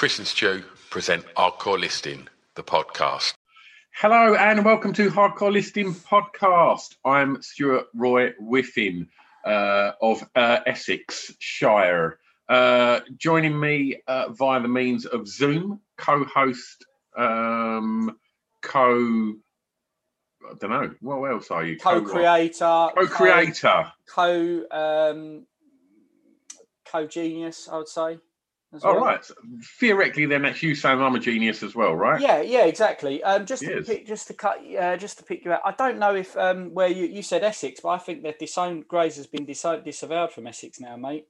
Chris and Stu present Hardcore Listening, the podcast. Hello and welcome to Hardcore Listening Podcast. I'm Stuart Roy Whiffin uh, of uh, Essex Shire. Uh, joining me uh, via the means of Zoom, co-host, um, co. I don't know. What else are you? co-creator, Co-creator. co um, co-genius, I would say. All well. right. Theoretically, then that's you saying I'm a genius as well, right? Yeah, yeah, exactly. Um, just to pick, just to cut, uh, just to pick you out. I don't know if um, where you, you said Essex, but I think that disowned Grays has been dis- disavowed from Essex now, mate,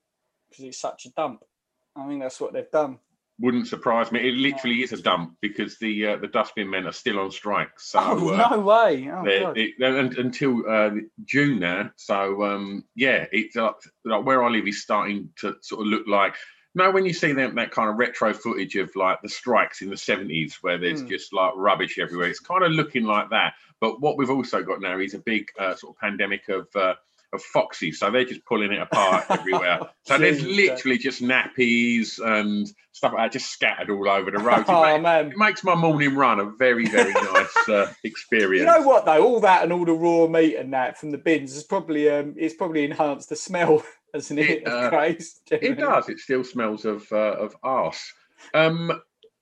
because it's such a dump. I think that's what they've done. Wouldn't surprise me. It literally is a dump because the uh, the dustbin men are still on strike. So Oh, uh, no way! Oh, They're- God. it- and- until uh, June now. So um, yeah, it's like, like where I live is starting to sort of look like. Now, when you see them that kind of retro footage of like the strikes in the seventies, where there's Hmm. just like rubbish everywhere, it's kind of looking like that. But what we've also got now is a big uh, sort of pandemic of uh, of foxes, so they're just pulling it apart everywhere. So there's literally just nappies and stuff like that just scattered all over the road. It oh ma- man, it makes my morning run a very, very nice uh, experience. You know what though? All that and all the raw meat and that from the bins is probably um, it's probably enhanced the smell, hasn't it? It, uh, It does. It still smells of uh, of arse. Um,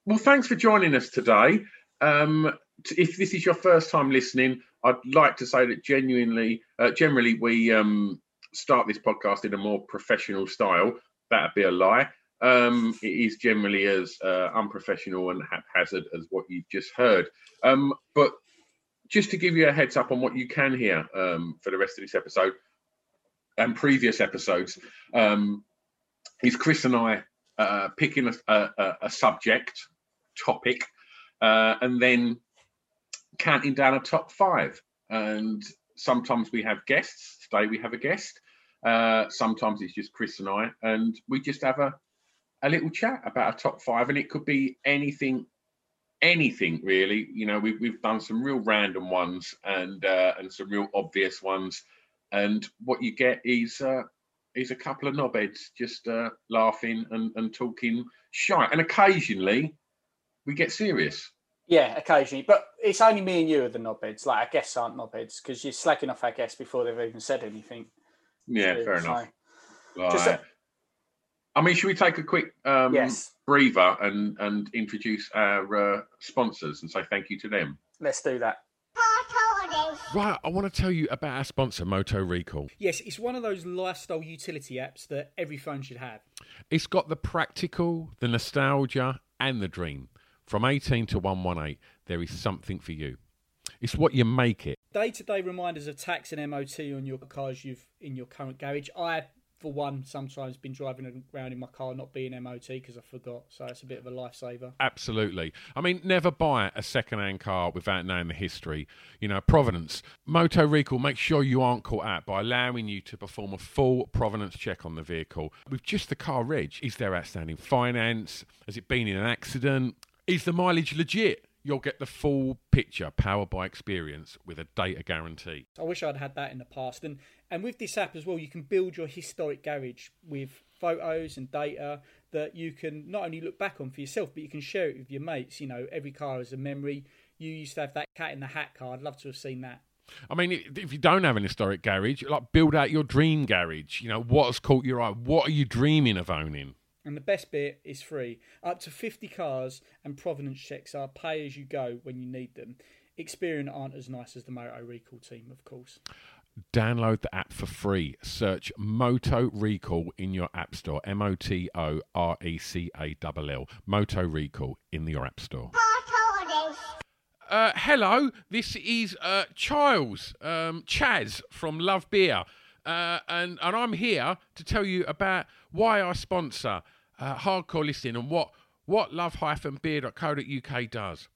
well, thanks for joining us today. Um, if this is your first time listening, I'd like to say that genuinely, uh, generally, we um, start this podcast in a more professional style. That'd be a lie. Um, it is generally as uh, unprofessional and haphazard as what you've just heard. Um, but just to give you a heads up on what you can hear um, for the rest of this episode and previous episodes, um, is Chris and I uh, picking a, a, a subject topic uh, and then counting down a top five. And sometimes we have guests. Today we have a guest. Uh, sometimes it's just Chris and I, and we just have a a little chat about a top five, and it could be anything, anything really. You know, we've we've done some real random ones and uh, and some real obvious ones, and what you get is uh, is a couple of knobheads just uh, laughing and, and talking shite, and occasionally we get serious. Yeah, occasionally, but it's only me and you are the knobheads. Like our guests aren't knobheads because you're slacking off our guests before they've even said anything. Yeah, So- fair so- enough. Just Right. I mean, should we take a quick um, Yes, breather and and introduce our uh, sponsors and say thank you to them? let's do that. Right, I want to tell you about our sponsor, Moto Recall. Yes, it's one of those lifestyle utility apps that every phone should have. It's got the practical, the nostalgia, and the dream. From 18 to 118, there is something for you. It's what you make it. Day-to-day reminders of tax and MOT on your cars you've in your current garage. I, for one, sometimes been driving around in my car not being MOT because I forgot. So it's a bit of a lifesaver. Absolutely. I mean, never buy a second-hand car without knowing the history. You know, provenance. Moto Recall makes sure you aren't caught out by allowing you to perform a full provenance check on the vehicle. With just the car reg, is there outstanding finance? Has it been in an accident? Is the mileage legit? you'll get the full picture powered by experience with a data guarantee. I wish I'd had that in the past. And and with this app as well, you can build your historic garage with photos and data that you can not only look back on for yourself, but you can share it with your mates. You know, every car is a memory. You used to have that cat in the hat car. I'd love to have seen that. I mean, if you don't have an historic garage, like build out your dream garage. You know, what has caught your eye? What are you dreaming of owning? And the best bit is free. Up to 50 cars and provenance checks are pay as you go when you need them. Experian aren't as nice as the Moto Recall team, of course. Download the app for free. Search Moto Recall in your app store. M O T O R E C A L L. Moto Recall in your app store. Uh, hello, this is uh, Charles um, Chaz from Love Beer, uh, and and I'm here to tell you about why I sponsor uh, hardcore listening and what what love-beer.co.uk does.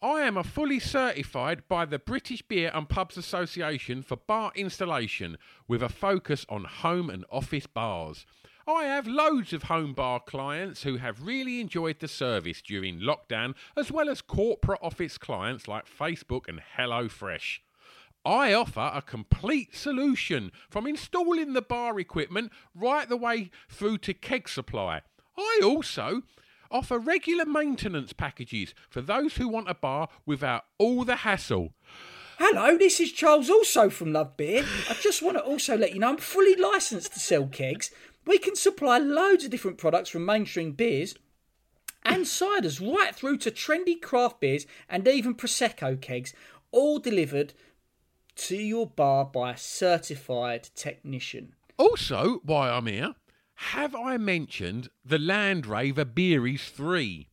I am a fully certified by the British Beer and Pubs Association for bar installation with a focus on home and office bars. I have loads of home bar clients who have really enjoyed the service during lockdown, as well as corporate office clients like Facebook and HelloFresh. I offer a complete solution from installing the bar equipment right the way through to keg supply. I also offer regular maintenance packages for those who want a bar without all the hassle. Hello, this is Charles, also from Love Beer. I just want to also let you know I'm fully licensed to sell kegs. We can supply loads of different products from mainstream beers and ciders right through to trendy craft beers and even Prosecco kegs, all delivered to your bar by a certified technician. Also, why I'm here, have I mentioned the Land Rover Beeries 3,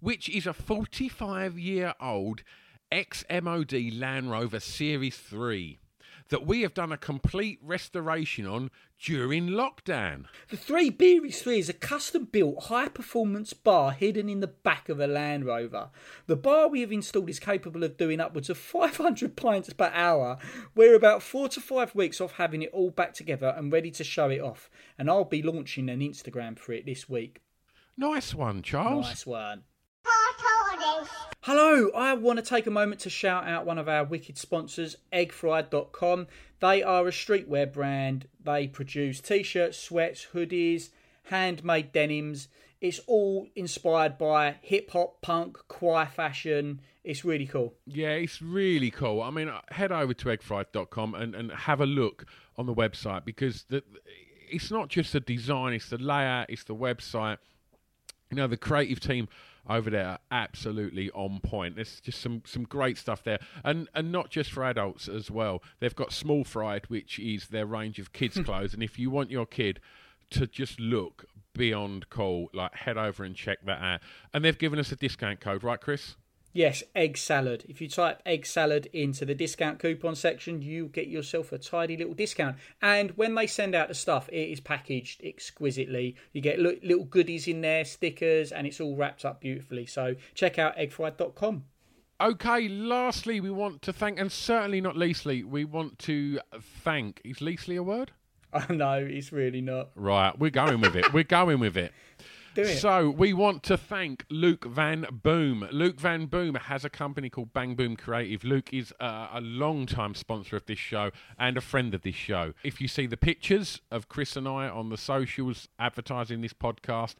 which is a 45 year old ex MOD Land Rover Series 3 that we have done a complete restoration on during lockdown? The Three Beeries 3 is a custom built high performance bar hidden in the back of a Land Rover. The bar we have installed is capable of doing upwards of 500 pints per hour. We're about four to five weeks off having it all back together and ready to show it off. And I'll be launching an Instagram for it this week. Nice one, Charles. Nice one. Hello, I want to take a moment to shout out one of our wicked sponsors, eggfried.com. They are a streetwear brand. They produce t shirts, sweats, hoodies, handmade denims. It's all inspired by hip hop, punk, choir fashion. It's really cool. Yeah, it's really cool. I mean, uh, head over to eggfried.com and, and have a look on the website because the, it's not just the design, it's the layout, it's the website. You know, the creative team over there are absolutely on point. There's just some, some great stuff there, and and not just for adults as well. They've got Small Fried, which is their range of kids' hmm. clothes, and if you want your kid to just look beyond cool, like head over and check that out. And they've given us a discount code, right, Chris? Yes, egg salad. If you type egg salad into the discount coupon section, you get yourself a tidy little discount. And when they send out the stuff, it is packaged exquisitely. You get little goodies in there, stickers, and it's all wrapped up beautifully. So check out eggfried.com. Okay, lastly, we want to thank, and certainly not leastly, we want to thank. Is leastly a word? Oh, no, it's really not. Right, we're going with it. We're going with it. Do it. So we want to thank Luke Van Boom. Luke Van Boom has a company called Bang Boom Creative. Luke is uh, a long-time sponsor of this show and a friend of this show. If you see the pictures of Chris and I on the socials advertising this podcast,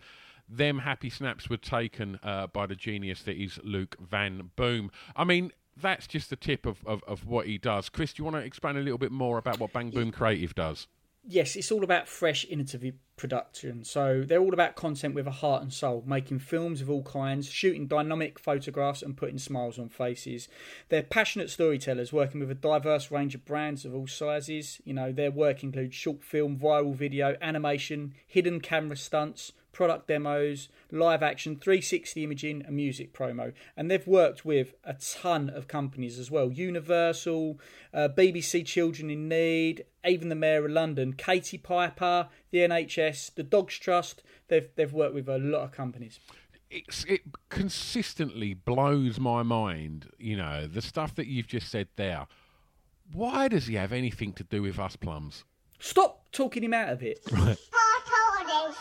them happy snaps were taken uh, by the genius that is Luke Van Boom. I mean, that's just the tip of, of, of what he does. Chris, do you want to explain a little bit more about what Bang Boom Creative does? Yes, it's all about fresh, innovative production. So they're all about content with a heart and soul, making films of all kinds, shooting dynamic photographs, and putting smiles on faces. They're passionate storytellers working with a diverse range of brands of all sizes. You know, their work includes short film, viral video, animation, hidden camera stunts, product demos, live action, 360 imaging, and music promo. And they've worked with a ton of companies as well Universal, uh, BBC Children in Need, even the Mayor of London, Katie Piper, the NHS, the Dogs Trust. They've, they've worked with a lot of companies. It's, it consistently blows my mind, you know, the stuff that you've just said there. Why does he have anything to do with us plums? Stop talking him out of it. Right.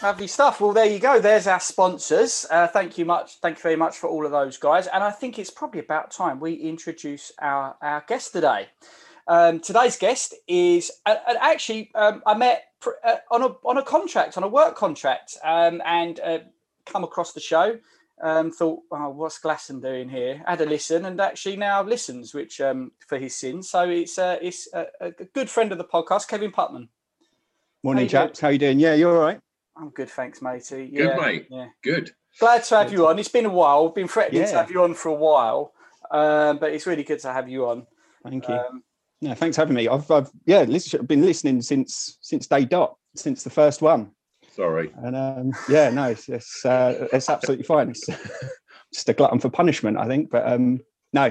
Lovely stuff. Well, there you go. There's our sponsors. Uh, thank you much. Thank you very much for all of those guys. And I think it's probably about time we introduce our our guest today. Um, today's guest is uh, uh, actually um, I met pr- uh, on a on a contract on a work contract um, and uh, come across the show. Um, thought, oh, what's Glasson doing here? Had a listen and actually now listens, which um, for his sins. So it's uh, it's a, a good friend of the podcast, Kevin Putman. Morning, How chaps. How you doing? Yeah, you're all right? I'm good, thanks, matey. Good, mate. Yeah, good. Glad to have good. you on. It's been a while. We've been threatening yeah. to have you on for a while, um, but it's really good to have you on. Thank you. Um, no, thanks for having me. I've, I've yeah, listen, been listening since since day dot, since the first one. Sorry. And um, yeah, no, it's it's, uh, it's absolutely fine. It's just a glutton for punishment, I think. But um, no,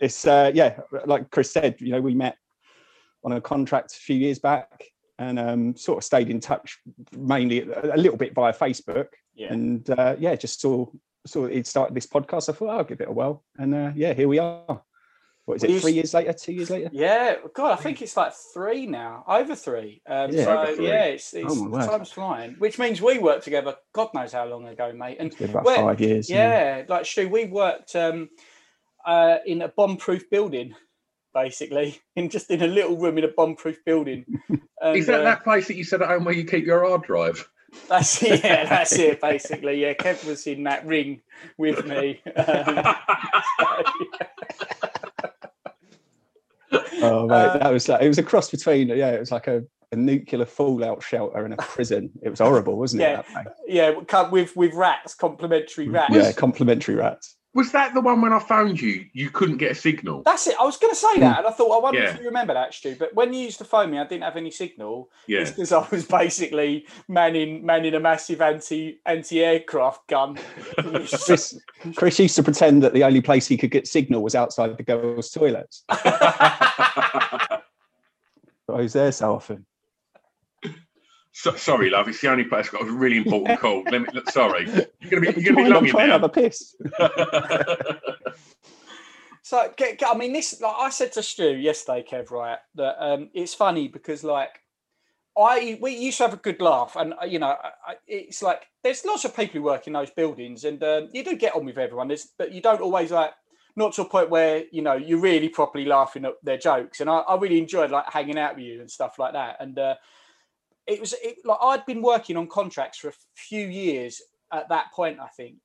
it's uh, yeah, like Chris said, you know, we met on a contract a few years back and um, sort of stayed in touch mainly a, little bit via Facebook. Yeah. And uh, yeah, just saw saw it started this podcast. I thought oh, I'll give it a whirl, and uh, yeah, here we are. What is it? three years later, two years later? Yeah, God, I think it's like three now, over three. Um, yeah, so three. yeah, it's, it's oh time's flying, which means we worked together. God knows how long ago, mate. And about five years. Yeah, yeah. like Stu, we worked um, uh, in a bomb-proof building basically, in just in a little room in a bomb-proof building. And, Is that uh, that place that you said at home where you keep your hard drive? That's yeah, that's it basically. Yeah, Kev was in that ring with me. Um, oh mate, uh, that was like it was a cross between yeah, it was like a, a nuclear fallout shelter and a prison. It was horrible, wasn't it? Yeah, yeah, with with rats, complimentary rats. Yeah, complimentary rats. Was that the one when I found you? You couldn't get a signal. That's it. I was going to say that, and I thought I wonder yeah. if you remember that, Stu. But when you used to phone me, I didn't have any signal. Yeah, because I was basically manning manning a massive anti anti aircraft gun. Chris, Chris used to pretend that the only place he could get signal was outside the girls' toilets. But I was there so often. So, sorry, love. It's the only place I've got a really important call. Let me. Look, sorry, you're gonna be you're gonna be long in there. Have a piss. so, I mean, this. Like I said to Stu yesterday, Kev, right? That um, it's funny because like I we used to have a good laugh, and uh, you know, I, it's like there's lots of people who work in those buildings, and um, you do get on with everyone. There's, but you don't always like not to a point where you know you're really properly laughing at their jokes. And I, I really enjoyed like hanging out with you and stuff like that. And uh, it was it, like I'd been working on contracts for a few years at that point, I think.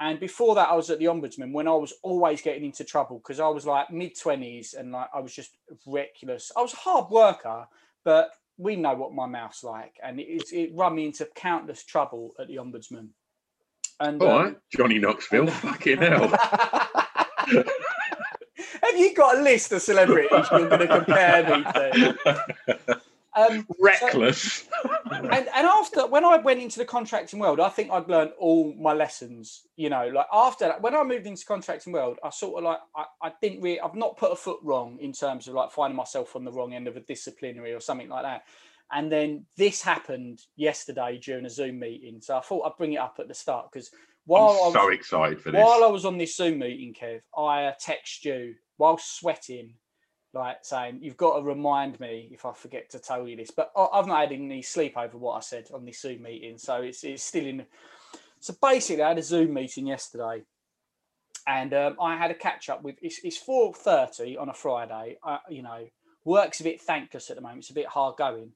And before that, I was at the ombudsman when I was always getting into trouble because I was like mid twenties and like I was just reckless. I was a hard worker, but we know what my mouth's like, and it, it run me into countless trouble at the ombudsman. And all um, right, Johnny Knoxville, and, fucking hell. Have you got a list of celebrities you're going to compare me to? Um, Reckless. So, and, and after when I went into the contracting world, I think I'd learned all my lessons. You know, like after that, when I moved into contracting world, I sort of like I, I didn't really, I've not put a foot wrong in terms of like finding myself on the wrong end of a disciplinary or something like that. And then this happened yesterday during a Zoom meeting, so I thought I'd bring it up at the start because while I'm I was, so excited for this, while I was on this Zoom meeting, Kev, I uh, text you while sweating like saying you've got to remind me if I forget to tell you this. But I've not had any sleep over what I said on this Zoom meeting, so it's it's still in. So basically, I had a Zoom meeting yesterday, and um, I had a catch up with. It's, it's four thirty on a Friday. I, you know, work's a bit thankless at the moment. It's a bit hard going.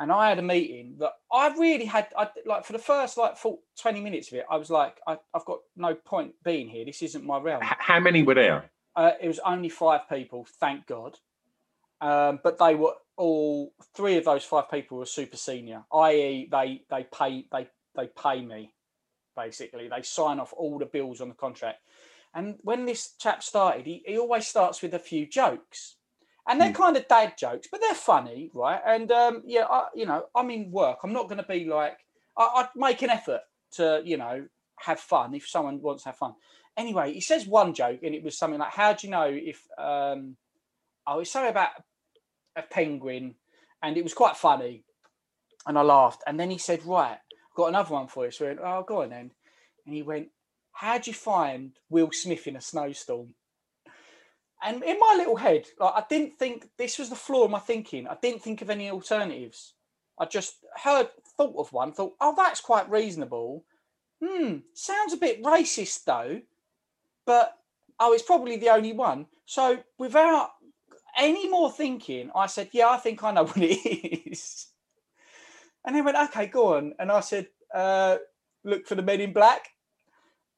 And I had a meeting that I really had, I, like for the first like full 20 minutes of it, I was like, I, have got no point being here. This isn't my realm. How many were there? Uh, it was only five people, thank God. Um, but they were all three of those five people were super senior, i.e., they they pay they they pay me basically. They sign off all the bills on the contract. And when this chap started, he, he always starts with a few jokes. And they're mm. kind of dad jokes, but they're funny, right? And um, yeah, I, you know, I'm in work. I'm not going to be like, I, I'd make an effort to, you know, have fun if someone wants to have fun anyway, he says one joke, and it was something like, "How do you know if?" Um, oh, it's something about a penguin, and it was quite funny, and I laughed. And then he said, "Right, got another one for you." So I went, "Oh, go on then." And he went, "How'd you find Will Smith in a snowstorm?" And in my little head, like I didn't think this was the flaw of my thinking. I didn't think of any alternatives. I just heard thought of one. Thought, oh, that's quite reasonable. Hmm, sounds a bit racist though, but oh, it's probably the only one. So without any more thinking, I said, yeah, I think I know what it is. And they went, okay, go on. And I said, uh, look for the men in black.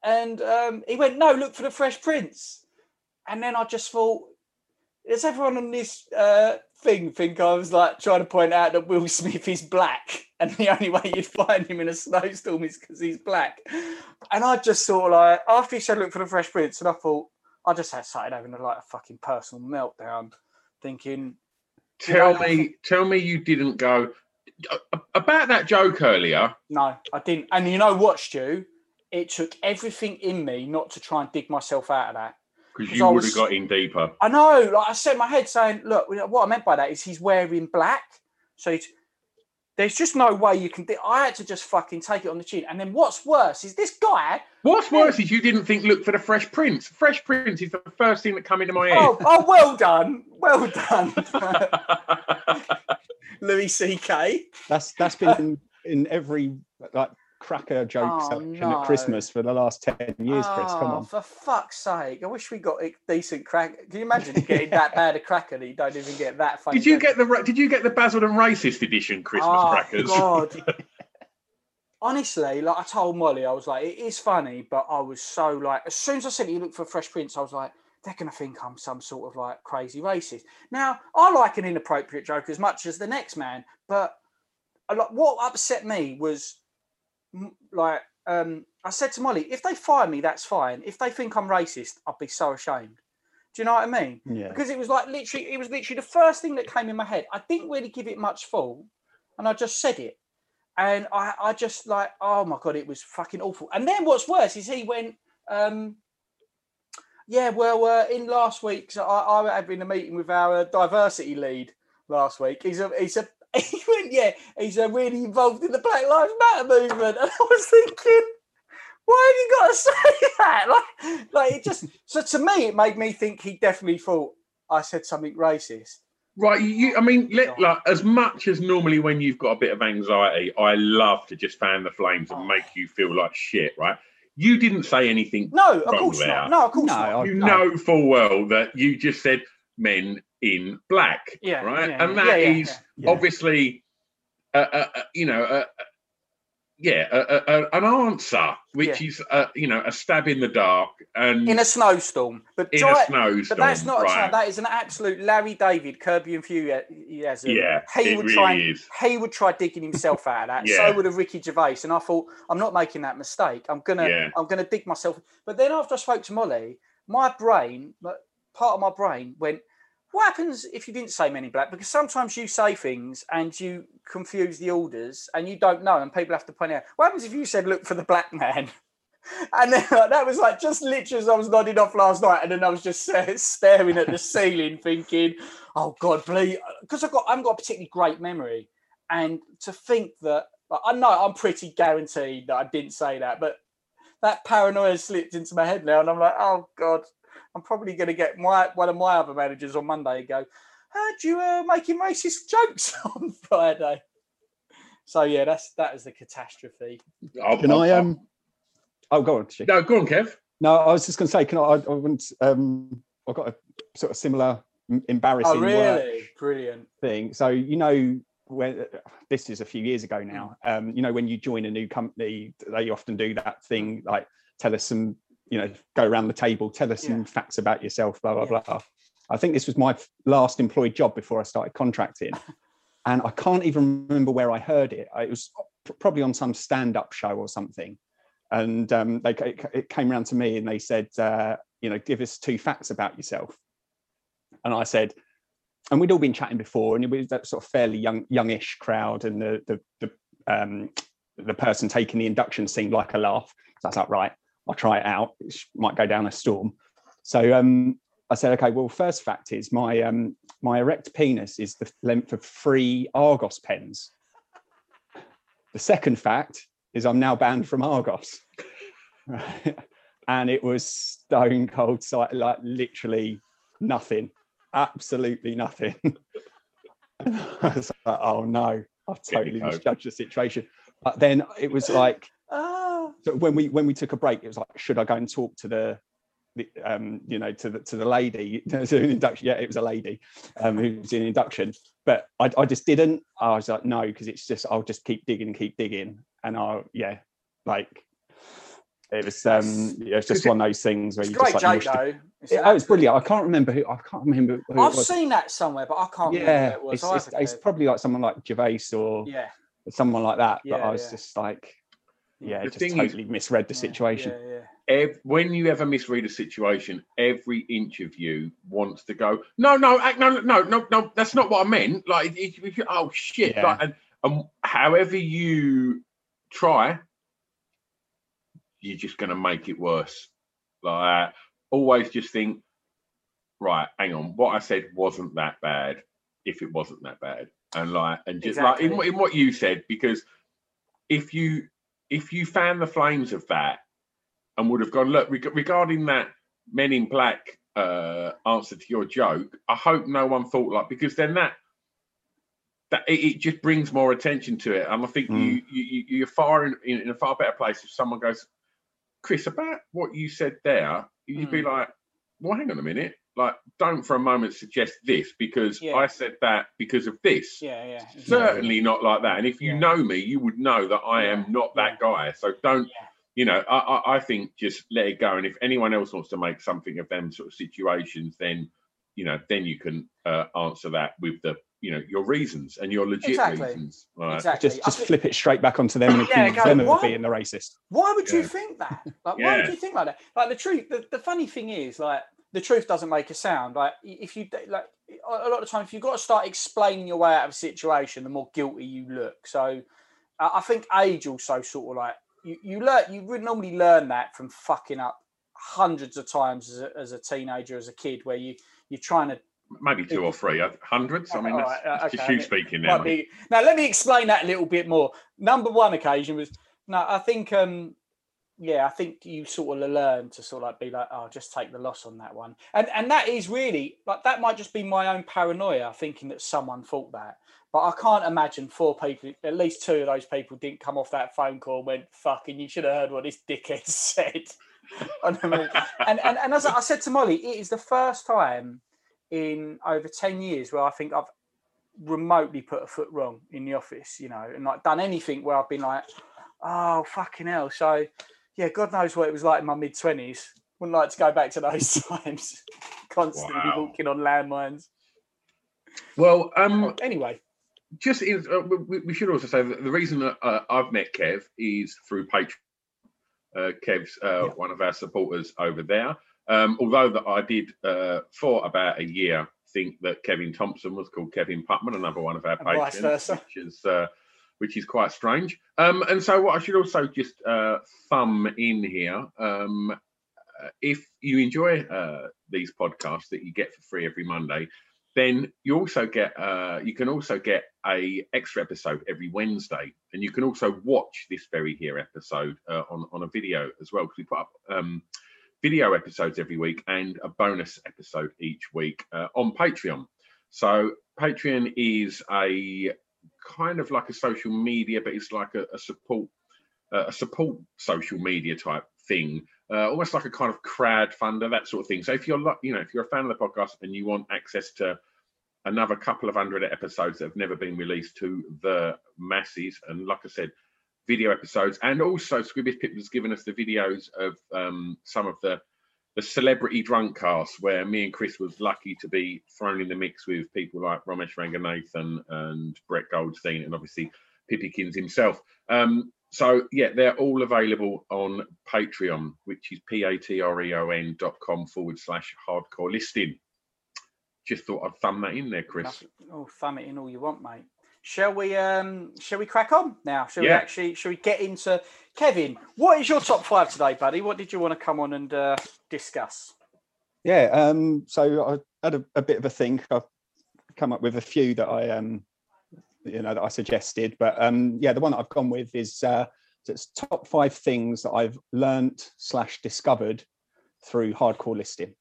And um, he went, no, look for the Fresh Prince. And then I just thought, does everyone on this uh, thing think I was like trying to point out that Will Smith is black? And the only way you'd find him in a snowstorm is because he's black. And I just sort of like, after he said, look for the Fresh Prince, and I thought, I just had started having a, like a fucking personal meltdown, thinking. Tell me, tell me, you didn't go about that joke earlier. No, I didn't. And you know what, Stu? It took everything in me not to try and dig myself out of that. Because you would have got in deeper. I know. Like I set my head saying, look, what I meant by that is he's wearing black. So there's just no way you can. I had to just fucking take it on the chin. And then what's worse is this guy. What's worse is you didn't think look for the Fresh Prince. Fresh Prince is the first thing that come into my head. Oh, oh well done, well done, Louis C.K. That's that's been in, in every like cracker joke oh, no. at Christmas for the last 10 years, oh, Chris. Come oh, on. For fuck's sake. I wish we got a decent crack. Can you imagine getting that bad a cracker that you don't even get that funny? Did you get the did you get the Basildon Racist edition Christmas oh, crackers? God. Honestly, like I told Molly, I was like, it is funny, but I was so like, as soon as I said you look for Fresh Prince, I was like, they're going to think I'm some sort of like crazy racist. Now, I like an inappropriate joke as much as the next man, but uh, what upset me was like um, I said to Molly, if they fire me, that's fine. If they think I'm racist, I'd be so ashamed. Do you know what I mean? Yeah. Because it was like literally, it was literally the first thing that came in my head. I didn't really give it much thought, and I just said it, and I, I just like, oh my god, it was fucking awful. And then what's worse is he went, um, yeah, well, uh, in last week's, I, I had been a meeting with our diversity lead last week. He's a he's a he went, yeah, he's uh, really involved in the Black Lives Matter movement. And I was thinking, why have you got to say that? Like, like it just, so to me, it made me think he definitely thought I said something racist. Right, you. I mean, let, like as much as normally when you've got a bit of anxiety, I love to just fan the flames and oh. make you feel like shit. Right, you didn't say anything. No, of course not. No, of course no, not. You no. know full well that you just said men in black. Yeah. Right. Yeah, and that yeah, is obviously, uh, uh, uh, you know, uh, uh, yeah, an answer, which is, uh, you know, a stab in the dark and in a snowstorm. But in a snowstorm, but that's not right. a that is an absolute Larry David Curb Your enthusiasm. Yeah, he would really try. Is. He would try digging himself out of that. yeah. So would a Ricky Gervais. And I thought, I'm not making that mistake. I'm gonna, yeah. I'm gonna dig myself. But then after I spoke to Molly, my brain, part of my brain went what happens if you didn't say Men in Black? Because sometimes you say things and you confuse the orders and you don't know, and people have to point out. What happens if you said, "Look for the black man"? And then like, that was like just literally as I was nodding off last night, and then I was just staring at the ceiling, thinking, "Oh God, please," because I've got I haven't got a particularly great memory, and to think that like, I know I'm pretty guaranteed that I didn't say that, but that paranoia slipped into my head now, and I'm like, "Oh God, I'm probably going to get my one of my other managers on Monday and go, "Heard you uh, making racist jokes on Friday." So yeah, that's that is the catastrophe. I'll, can I'll, I um? Oh, go on. No, go on, Kev. No, I was just going to say, can I? I, I wouldn't. Um, I've got a sort of similar embarrassing. Oh, really? Brilliant thing. So you know, when this is a few years ago now. Um, you know, when you join a new company, they often do that thing like tell us some you know, go around the table, tell us yeah. some facts about yourself, blah, blah, yeah. blah. I think this was my last employed job before I started contracting. and I can't even remember where I heard it. It was probably on some stand up show or something. And um, they, it came around to me and they said, uh, you know, give us two facts about yourself. And I said, and we'd all been chatting before, and it was that sort of fairly young, youngish crowd, and the the the, um, the person taking the induction seemed like a laugh. So was like, right, I'll try it out. It might go down a storm. So um, I said, okay, well, first fact is my um, my erect penis is the length of three Argos pens. The second fact is I'm now banned from Argos. and it was stone cold, like literally nothing, absolutely nothing. I was like, oh no. I've totally misjudged the situation. But then it was like Ah. So when we when we took a break, it was like, should I go and talk to the, the um, you know, to the to the lady to an induction? Yeah, it was a lady um, who was in induction, but I, I just didn't. I was like, no, because it's just I'll just keep digging and keep digging, and I'll yeah, like it was um, yeah, it's just one of those things where you great just like it. though. It's Yeah, oh, it's brilliant. I can't remember who I can't remember who I've it seen that somewhere, but I can't remember yeah, who it was. it's, it's, it's probably like someone like Gervais or yeah. someone like that. but Yeah, I was yeah. just like, yeah, The just thing is- totally misread the yeah, situation. Yeah, yeah. Ev- when you ever misread a situation, every inch of you wants to go, no, no, no, no, no, no, that's not what I meant. Like, it, it- it- oh shit! Yeah. Like, and, and however you try, you're just going to make it worse. Like, always just think, right, hang on, what I said wasn't that bad. If it wasn't that bad, and like, and just like in, in what you said, because if you if you fan the flames of that and would have gone look reg- regarding that men in black uh answer to your joke i hope no one thought like because then that that it, it just brings more attention to it. And i think you, Mm. you you you're far in, in, in a far better place if someone goes chris about what you said there you'd be like well hang on a minute like don't for a moment suggest this because Yeah. i said that because of this Yeah, yeah. exactly. certainly not like that. And if you Yeah. know me, you would know that I am not that guy. So don't, Yeah. you know, I, I, I think just let it go. And if anyone else wants to make something of them sort of situations, then, you know, then you can uh, answer that with the, you know, your reasons and your legit Exactly. reasons. Right? Exactly. Just just think- flip it straight back onto them and accuse go, them of being the racist. Why would you think that? Like, why Yeah. would you think like that? Like the truth, the, the funny thing is, like the truth doesn't make a sound. Like if you like a lot of the time, if you've got to start explaining your way out of a situation, the more guilty you look. So I I think age also sort of like you you learn you would normally learn that from fucking up hundreds of times as a, as a teenager, as a kid, where you you're trying to Maybe two or three, uh. I mean, that's, right, uh, that's just okay. you speaking now. Be- Now, let me explain that a little bit more. Number one occasion was no, I think, um, yeah, I think you sort of learn to sort of like be like, oh, just take the loss on that one, and and that is really like that might just be my own paranoia thinking that someone thought that, but I can't imagine four people, at least two of those people, didn't come off that phone call and went, "Fucking, you should have heard what this dickhead said." And, and and as I said to Molly, it is the first time in over 10 years where I think I've remotely put a foot wrong in the office, you know, and like done anything where I've been like, oh, fucking hell. So, yeah, God knows what it was like in my mid 20s. Wouldn't like to go back to those times, constantly Wow. walking on landmines. Well, um, Anyway, just in, uh, we, we should also say that the reason that uh, I've met Kev is through Patreon. Uh, Kev's uh, one of our supporters over there. Um, although that I did uh, for about a year think that Kevin Thompson was called Kevin Putman, another one of our And vice patrons, versa. which is uh, which is quite strange. Um, and so, what I should also just uh, thumb in here, um, uh, if you enjoy uh, these podcasts that you get for free every Monday, then you also get uh, you can also get a extra episode every Wednesday, and you can also watch this very here episode uh, on on a video as well because we put up um, video episodes every week and a bonus episode each week uh, on Patreon. So Patreon is a kind of like a social media, but it's like a, a support uh, a support social media type thing, uh, almost like a kind of crowdfunder, that sort of thing. So if you're lo- you know if you're a fan of the podcast and you want access to another couple of hundred episodes that have never been released to the masses, and like I said, video episodes, and also Scroobius Pip has given us the videos of um, some of the the celebrity drunk cast where me and Chris was lucky to be thrown in the mix with people like Romesh Ranganathan and Brett Goldstein and obviously Pippikins himself. Um, so yeah, they're all available on Patreon, which is p-a-t-r-e-o-n dot com forward slash hardcore listening. Just thought I'd thumb that in there, Chris. oh, thumb it in all you want, mate. Shall we? Um, shall we crack on now? Shall we actually? Shall we get into Kevin? What is your top five today, buddy? What did you want to come on and uh, discuss? Yeah. Um, so I had a, a bit of a think. I've come up with a few that I um, you know, that I suggested. But um, yeah, the one that I've gone with is uh, it's top five things that I've learnt slash discovered through hardcore listening.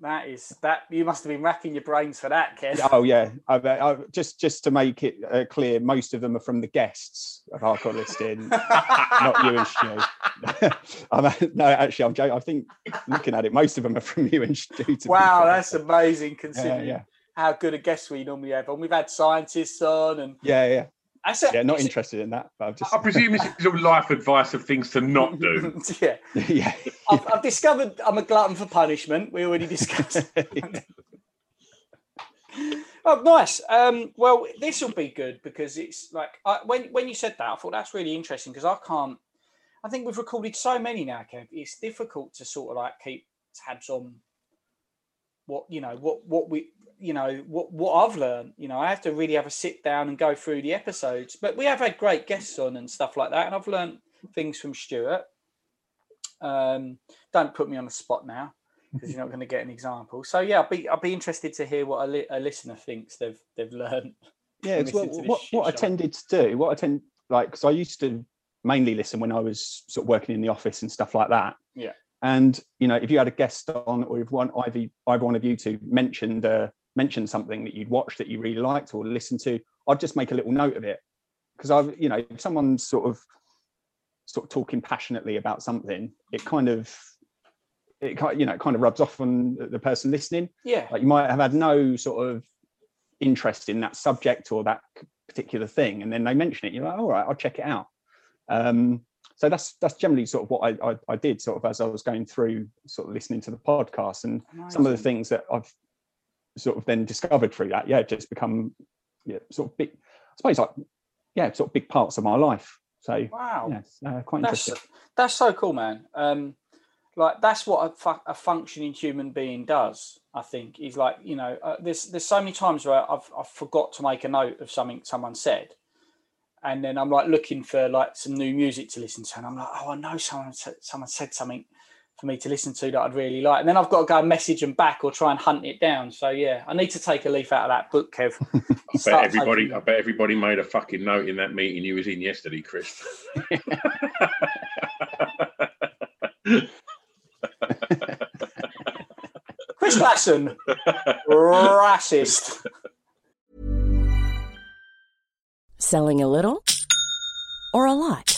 That is that you must have been racking your brains for that, Ken. Oh yeah, I, I, just just to make it uh, clear, most of them are from the guests of Hardcore Listening, not you and Stu. I'm, no, actually, I'm joking. I think looking at it, most of them are from you and Stu. Wow, that's amazing considering yeah, yeah. how good a guest we normally have. And we've had scientists on, and yeah, yeah. I said, yeah, not interested in that. But I've just. I presume this is all life advice of things to not do. yeah, yeah. I've, I've discovered I'm a glutton for punishment. We already discussed. oh, nice. Um, well, this will be good because it's like I, when when you said that, I thought that's really interesting because I can't. I think we've recorded so many now, Kev. It's difficult to sort of like keep tabs on what you know what what we you know what what I've learned. You know, I have to really have a sit down and go through the episodes. But we have had great guests on and stuff like that, and I've learned things from Stuart. Um, don't put me on the spot now because you're not going to get an example. So yeah, I'll be I'll be interested to hear what a, li- a listener thinks they've they've learned. Yeah, what what, what I tended to do. What I tend like because I used to mainly listen when I was sort of working in the office and stuff like that. Yeah. And you know, if you had a guest on, or if one either either one of you two mentioned uh, mentioned something that you'd watched that you really liked or listened to, I'd just make a little note of it because I've you know, if someone's sort of sort of talking passionately about something, it kind of it kind you know it kind of rubs off on the person listening. Yeah. Like you might have had no sort of interest in that subject or that particular thing, and then they mention it, you're like, all right, I'll check it out. Um, so that's that's generally sort of what I, I, I did sort of as I was going through sort of listening to the podcast and Amazing. some of the things that I've sort of then discovered through that, yeah, just become yeah, sort of big, I suppose like yeah, sort of big parts of my life. So Wow. yeah, uh, quite That's interesting. that's so cool, man. Um, like that's what a, fu- a functioning human being does. I think is like you know, uh, there's there's so many times where I've I've forgot to make a note of something someone said, and then I'm like looking for like some new music to listen to, and I'm like, oh, I know someone said, someone said something for me to listen to that I'd really like, and then I've got to go and message them back or try and hunt it down. So yeah, I need to take a leaf out of that book, Kev. I bet everybody. taking- I bet everybody made a fucking note in that meeting you was in yesterday, Chris. Chris Glasson, racist. Selling a little or a lot?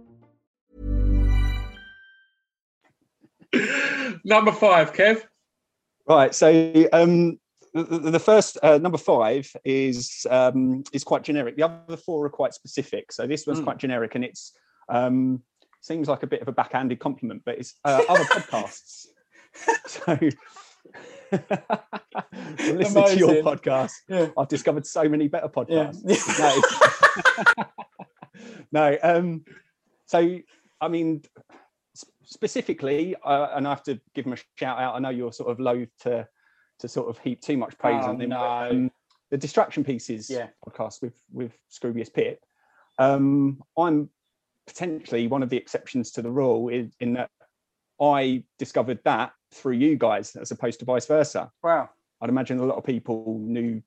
Number five, Kev. Right. So um, the, the first uh, number five is um, is quite generic. The other four are quite specific. So this one's Mm. quite generic, and it's um, seems like a bit of a backhanded compliment, but it's uh, other podcasts. So. I'm listening to your Amazing. podcast. Yeah. I've discovered so many better Yeah. podcasts. No, no. Um, so I mean, specifically, uh, and I have to give them a shout out. I know you're sort of loath to to sort of heap too much praise Oh, on them. but, no. um, the distraction pieces Yeah. podcast with with Scroobius Pip. um, I'm potentially one of the exceptions to the rule in, in that I discovered that through you guys as opposed to vice versa. Wow. I'd imagine a lot of people knew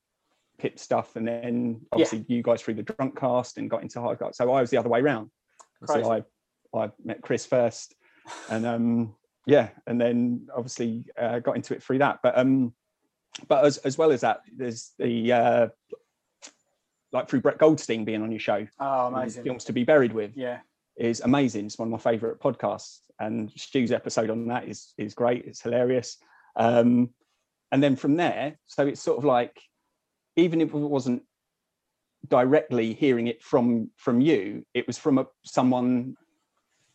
Pip stuff, and then obviously yeah. you guys through the drunk cast and got into hard cast. So I was the other way around. So I I met Chris first, and um yeah, and then obviously uh, got into it through that. But um, but as as well as that, there's the uh, like through Brett Goldstein being on your show. Oh, amazing! Films to be buried with. Yeah, is amazing. It's one of my favourite podcasts, and Stu's episode on that is is great. It's hilarious. Um, and then from there, so it's sort of like, even if it wasn't directly hearing it from from you, it was from a, someone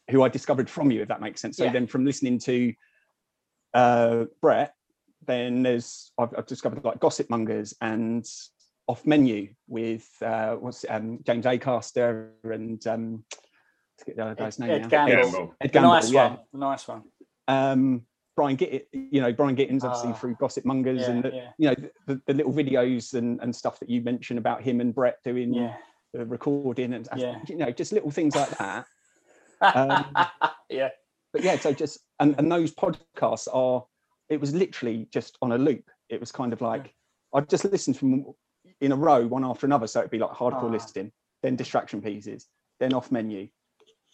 who I discovered from you, if that makes sense. So yeah. then from listening to uh, Brett, then there's I've, I've, discovered like Gossip Mongers and Off Menu with uh, what's um, James Acaster and um, get the other guy's name Ed, Ed Gamble. Ed Gamble, nice yeah. one. Nice one. Um, Brian Gitt, you know, Brian Gittins obviously uh, through Gossip Mongers yeah, and the, yeah. you know the, the, little videos and, and stuff that you mentioned about him and Brett doing yeah. the recording and you know just little things like that um, yeah. But yeah, so just and, and those podcasts are it was literally just on a loop. It was kind of like. I'd just listen from in a row, one after another. So it'd be like hardcore oh. listening, then distraction pieces, then off menu,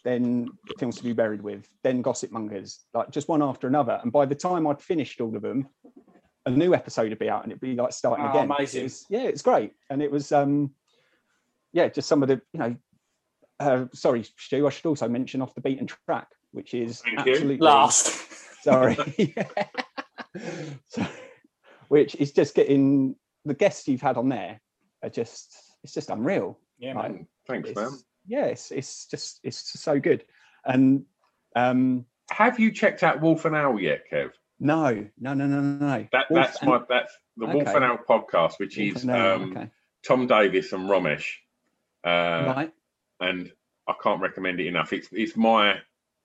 then films to be buried with, then gossip mongers, like just one after another. And by the time I'd finished all of them, a new episode would be out and it'd be like starting oh, again. Amazing. It was, yeah, it's great. And it was um yeah, just some of the, you know, uh, sorry, Stu, I should also mention off the beaten track, which is Thank absolutely last. Sorry. so, which is just getting the guests you've had on there are just it's just unreal. Yeah, man. Thanks, it's, man. Yeah, it's it's just it's so good. And um have you checked out Wolf and Owl yet, Kev? No, no, no, no, no. That, that's and... my that's the okay. Wolf and Owl podcast, which Wolf is um, okay. Tom Davis and Romesh. Uh, right and I can't recommend it enough. It's it's my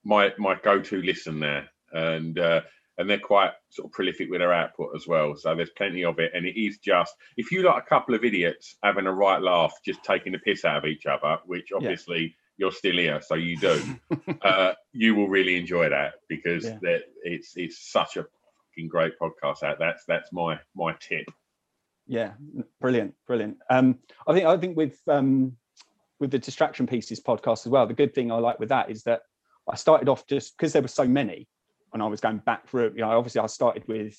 my my go-to listen there, and uh, and they're quite sort of prolific with their output as well. So there's plenty of it, and it is just if you like a couple of idiots having a right laugh, just taking the piss out of each other, which obviously. Yeah. You're still here, so you do. uh, you will really enjoy that because yeah. that it's it's such a fucking great podcast. Out that's that's my my tip. Yeah, brilliant, brilliant. Um, I think I think with um, with the distraction pieces podcast as well the good thing i like with that is that i started off just because there were so many and i was going back through you know obviously i started with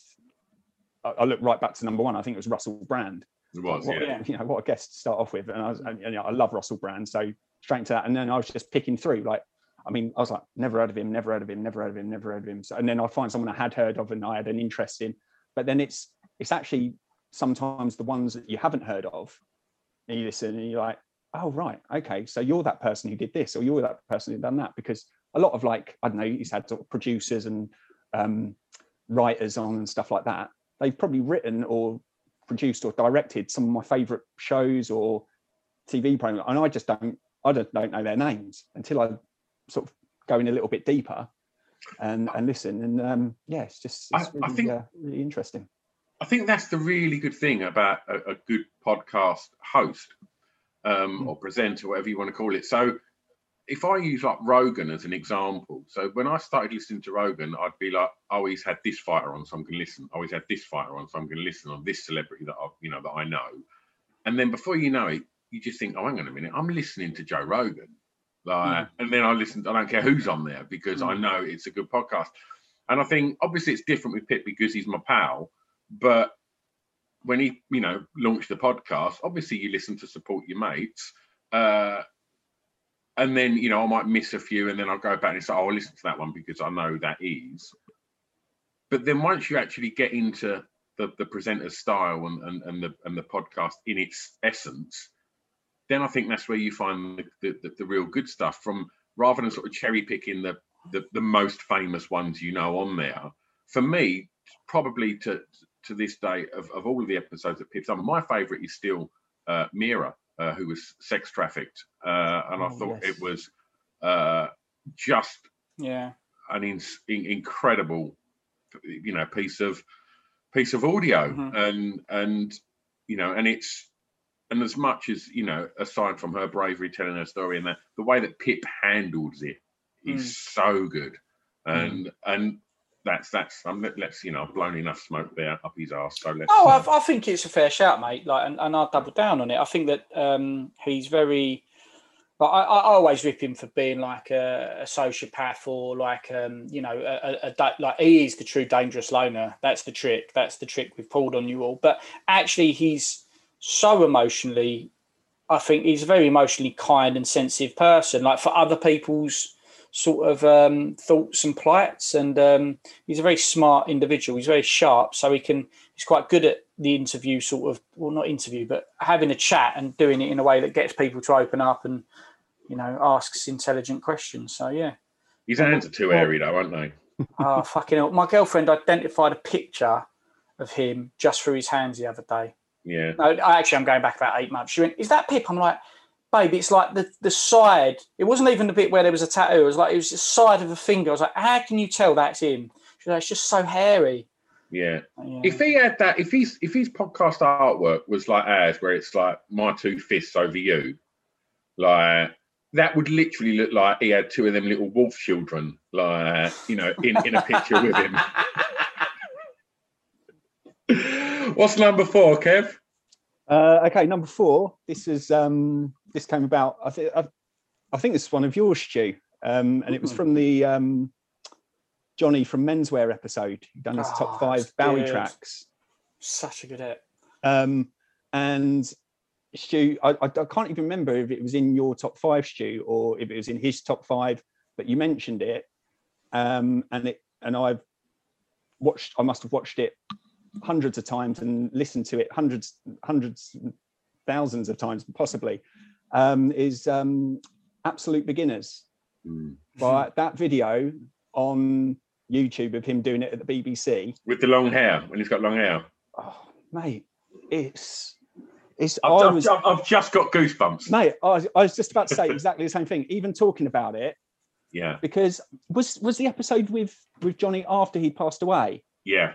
i, looked right back to number one i think it was russell brand it was what, yeah. you know what a guest to start off with and i was and, you know, i love russell brand so straight into that and then i was just picking through like I mean, I was like, never heard of him, never heard of him, never heard of him, never heard of him. So, and then I find someone I had heard of and I had an interest in. But then it's it's actually sometimes the ones that you haven't heard of. And you listen and you're like, oh right okay so you're that person who did this or you're that person who done that because a lot of like i don't know he's had sort of producers and um, writers on and stuff like that. They've probably written or produced or directed some of my favorite shows or tv programs and i just don't i don't, don't know their names until i sort of go in a little bit deeper and and listen and um yeah it's just it's really, I, think, uh, really interesting. I think that's the really good thing about a, a good podcast host um, hmm. or presenter, whatever you want to call it. So if I use like Rogan as an example, so when I started listening to Rogan, I'd be like, oh, he's had this fighter on, so I'm going to listen. I always had this fighter on, so I'm going to listen on this celebrity that I, you know, that I know. And then before you know it, you just think, oh, hang on a minute, I'm listening to Joe Rogan. Like, mm. and then I listen, I don't care who's on there because mm. I know it's a good podcast. And I think obviously it's different with Pip because he's my pal, but when he, you know, launched the podcast, obviously you listen to support your mates. Uh, and then, you know, I might miss a few and then I'll go back and say, oh, I'll listen to that one because I know that is. But then once you actually get into the, the presenter's style and, and, and the and the podcast in its essence, then I think that's where you find the, the, the real good stuff from rather than sort of cherry picking the, the, the most famous ones you know on there. For me, probably to to this day of, of all of the episodes that Pip's done, my favourite is still uh, Mira, uh, who was sex trafficked, uh, and oh, I thought yes. it was uh, just yeah an in, in, incredible, you know, piece of piece of audio, mm-hmm. and and you know, and it's and as much as you know, aside from her bravery telling her story and that, the way that Pip handles it is Mm. so good, and and that's that's um, let- let's you know I've blown enough smoke there up his ass. So let's. Oh, I, I think it's a fair shout, mate. Like, and, and I'll double down on it. I think that um, he's very. But I, I always rip him for being like a, a sociopath or like um, you know a, a, a like he is the true dangerous loner. That's the trick. That's the trick we've pulled on you all. But actually, he's so emotionally. I think he's a very emotionally kind and sensitive person. Like for other people's sort of um, thoughts and plights, and um, he's a very smart individual. He's very sharp, so he can. He's quite good at the interview, sort of. Well, not interview, but having a chat and doing it in a way that gets people to open up and you know asks intelligent questions. So yeah. His hands are too airy though, aren't they? Oh fucking hell! My girlfriend identified a picture of him just through his hands the other day. Yeah. No, I actually, I'm going back about eight months. She went, "Is that Pip?" I'm like, "Baby, it's like the the side. It wasn't even the bit where there was a tattoo. It was like it was the side of a finger. I was like, "How can you tell that's him?" She's like, "It's just so hairy." Yeah. Yeah. If he had that, if he's if his podcast artwork was like ours, where it's like my two fists over you, like that would literally look like he had two of them little wolf children, like you know, in, in a picture with him. What's number four, Kev? Uh, okay, number four. This is um, this came about. I think I, I think this is one of yours, Stu, um, and it was from the um, Johnny from Menswear episode. He done his Oh, top five that's Bowie good. tracks. Such a good hit. Um, and Stu, I, I, I can't even remember if it was in your top five, Stu, or if it was in his top five, but you mentioned it. Um, and it and I've watched, I must have watched it hundreds of times and listened to it hundreds, hundreds, thousands of times, possibly. Um, is um, Absolute Beginners. But that video on YouTube of him doing it at the BBC, With the long hair, when he's got long hair. oh, mate, it's it's. I've, I was, I've- I've just got goosebumps. mate, I was, I was just about to say exactly the same thing. Even talking about it, Yeah, because was was the episode with with Johnny after he passed away? yeah,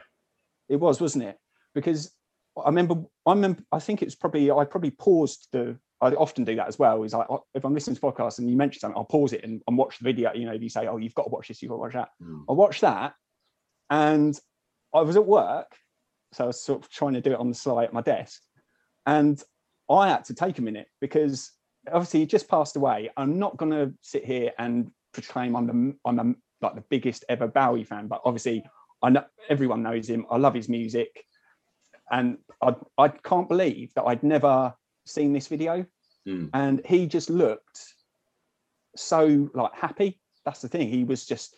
It was, wasn't it? Because I remember, I remember, I think it's probably I probably paused the. I often do that as well. Is like if I'm listening to podcasts and you mention something, I'll pause it and, and watch the video. You know, if you say, "Oh, you've got to watch this, you've got to watch that," Mm. I watch that, and I was at work, so I was sort of trying to do it on the sly at my desk, and I had to take a minute because obviously he just passed away. I'm not going to sit here and proclaim I'm the I'm like the biggest ever Bowie fan, but obviously I know everyone knows him. I love his music, and I I can't believe that I'd never seen this video, Mm. and he just looked so like happy. That's the thing. He was just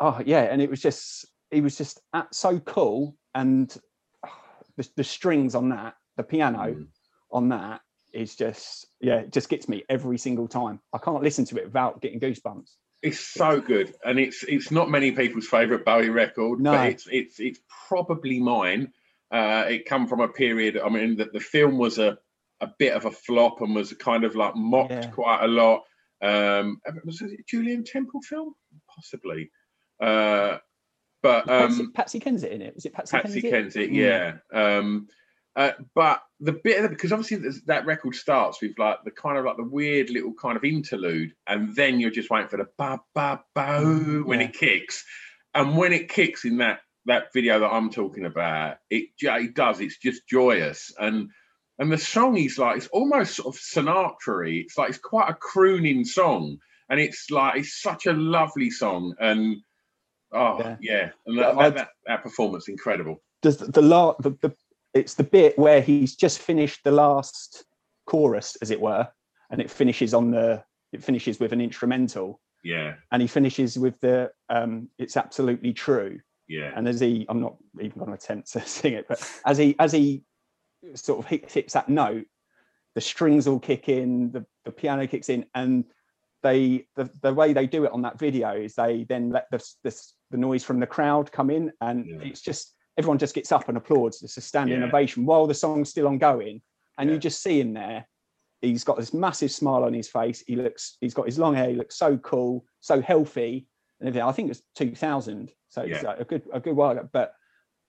oh yeah, and it was just he was just at, so cool, and the, the strings on that, the piano Mm. on that is just yeah, it just gets me every single time. I can't listen to it without getting goosebumps. It's so good, and it's it's not many people's favourite Bowie record, No. but it's it's it's probably mine. Uh, it come from a period. I mean, that the film was a a bit of a flop and was kind of like mocked Yeah. quite a lot. Um, was it a Julien Temple film? Possibly, uh, but Patsy, um, Patsy Kensit in it. Was it Patsy, Patsy Kensit? Kensit, Mm. yeah. Um, uh, but the bit of because obviously that record starts with like the kind of like the weird little kind of interlude, and then you're just waiting for the ba ba ba when yeah. it kicks, and when it kicks in that that video that I'm talking about, it it does. It's just joyous and. And the song is like it's almost sort of Sinatra-y. It's like it's quite a crooning song, and it's like it's such a lovely song. And oh Yeah. yeah, and that, that, that, that performance incredible. Does the, the, la- the the it's the bit where he's just finished the last chorus, as it were, and it finishes on the it finishes with an instrumental, Yeah, and he finishes with the um, it's absolutely true. yeah, and as he i'm not even going to attempt to sing it but as he as he sort of hit, hits that note the strings all kick in the, the piano kicks in and they the, the way they do it on that video is they then let the, the, the noise from the crowd come in and Yeah. it's just everyone just gets up and applauds it's a standing Yeah. ovation while the song's still ongoing and Yeah. you just see him there he's got this massive smile on his face he looks he's got his long hair he looks so cool so healthy and everything i think it's 2000 so it's like a good a good while ago but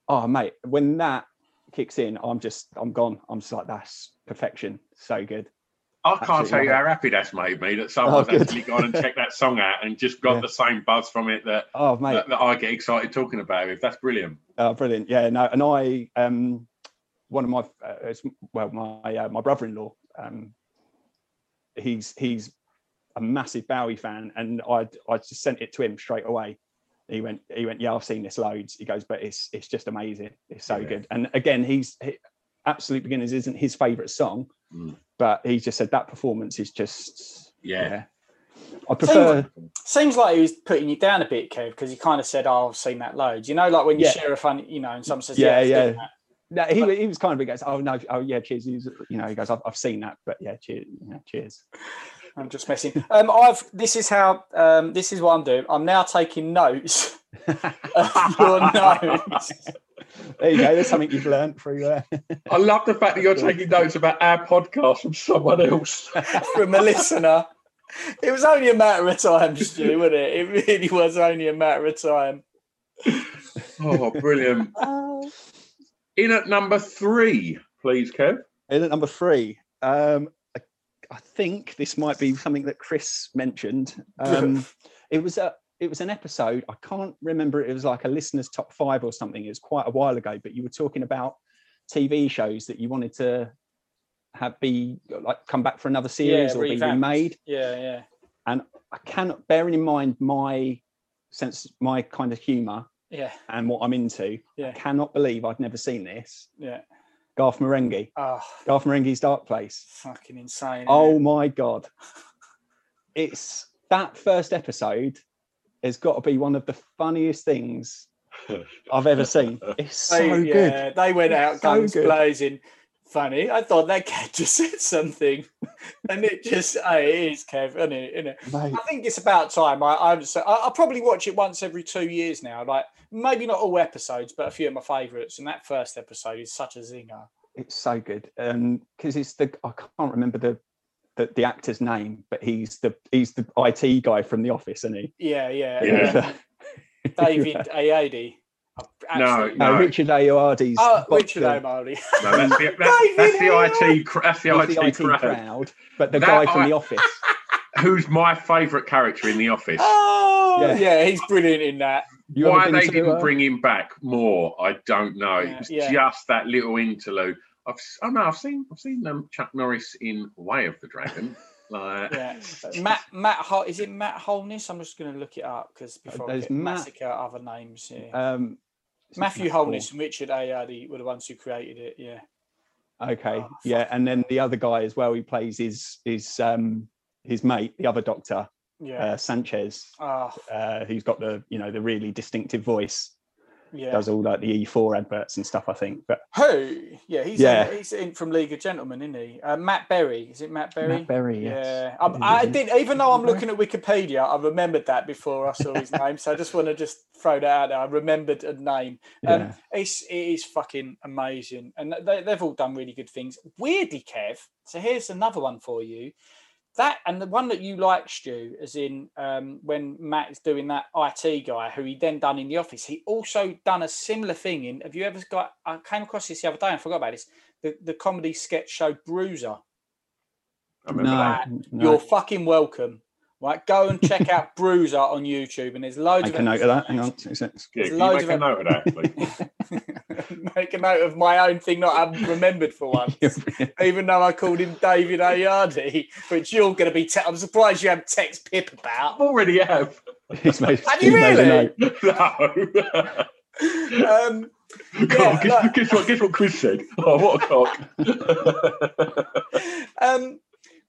oh mate when that kicks in, I'm just I'm gone. I'm just like that's perfection. So good. I can't Absolutely tell you how happy that's made me that someone's Oh, actually gone and checked that song out and just got Yeah. the same buzz from it that, Oh mate, that, that I get excited talking about it. That's brilliant. Oh, brilliant! Yeah, no, and I, um, one of my, uh, well, my uh, my brother-in-law, um, he's he's a massive Bowie fan, and I I just sent it to him straight away. He went, he went, yeah, I've seen this loads. He goes, but it's it's just amazing. It's so Yeah. good. And again, he's he, absolute beginners isn't his favorite song, Mm. but he just said that performance is just Yeah. I prefer. Seems like he was putting you down a bit, Kev, because he kind of said, "Oh, I've seen that loads." You know, like when you Yeah. share a fun, you know, and someone says, Yeah, "Yeah, yeah. No, he, he was kind of he goes, oh no, oh yeah, cheers. He was, you know, he goes, I've, I've seen that, but yeah, cheers, yeah, cheers. I'm just messing. Um, I've. This is how. Um, this is what I'm doing. I'm now taking notes of your notes. There you go. There's something you've learned through uh, there. I love the fact that you're taking notes about our podcast from someone else. from a listener. It was only a matter of time, Stu, wasn't it? It really was only a matter of time. Oh, brilliant. In at number three, please, Kev. In at number three, um, I, think this might be something that Chris mentioned. Um, it was a it was an episode. I can't remember. It was like a listener's top five or something. It was quite a while ago, but you were talking about TV shows that you wanted to have be like come back for another series or be remade. Yeah, yeah. And I cannot, bearing in mind my sense, my kind of humour Yeah, and what I'm into, Yeah. I cannot believe I'd never seen this. yeah. Garth Marenghi, Oh, Garth Marenghi's Dark Place. fucking insane. Oh Oh, my god! It's that first episode has got to be one of the funniest things I've ever seen. It's so they, good. yeah, they went out So guns good. blazing. Funny. I thought that cat just said something, and it just oh, it is Kev, isn't it? Isn't it? I think it's about time. I, I just, I, I'll probably watch it once every two years now. Like maybe not all episodes, but a few of my favourites. And that first episode is such a zinger. it's so good. Um, because it's the I can't remember the, the the actor's name, but he's the he's the IT guy from The Office, isn't he? Yeah, yeah. Yeah. um, David Ayadi. No, No, No. Richard Ayoade's. Oh, Richard the- O'Malley. No, that's the, that's, that's the IT. That's the he's IT, the IT crowd. crowd, but the That guy from I- The Office. Who's my favourite character in The Office? Oh, Yeah. yeah. he's brilliant in that. You Why they didn't uh, bring him back more, I don't know. Yeah, it was yeah. just that little interlude. I've oh no, I've seen I've seen um, Chuck Norris in Way of the Dragon. Like, Yeah, Matt Matt Hol- is it Matt Holness? I'm just going to look it up because before I there's get Matt- massacre other names here. Um, Matthew Matt Holness and Richard Ayoade were the ones who created it. Yeah, Okay, Oh, yeah, and then the other guy as well. He plays his his um his mate, the other doctor, yeah. uh, Sanchez, Oh, uh, who's got the you know the really distinctive voice. yeah. Does all like the E4 adverts and stuff. I think, but Who? Yeah, he's Yeah. In, he's in from League of Gentlemen, isn't he? Uh, Matt Berry. Is it Matt Berry? Matt Berry, yes. Yeah, I, I did. Even though I'm looking at Wikipedia, I remembered that before I saw his name. So I just want to just throw that out there. I remembered a name. Um, Yeah. it's it is fucking amazing, and they, they've all done really good things. Weirdly, Kev. So here's another one for you. That and the one that you like, Stu, as in um, when Matt is doing that IT guy who he then done in the office. He also done a similar thing in. Have you ever got? I came across this the other day. and I forgot about this. The the comedy sketch show Bruiser. I remember no, that. no. You're fucking welcome. Right, go and check out Bruiser on YouTube, and there's loads Make of a note of that. Hang on, two seconds. Yeah, There's can you loads make a note of that, please? Make a note of my own thing not having remembered for once, even though I called him David Ayardi, which you're going to be. Te- I'm surprised you haven't text Pip about. Already have. He's made, Have you he's made a really? note. no. Um, God, guess, like- guess what? Guess what Chris said? Oh, what a cock! um,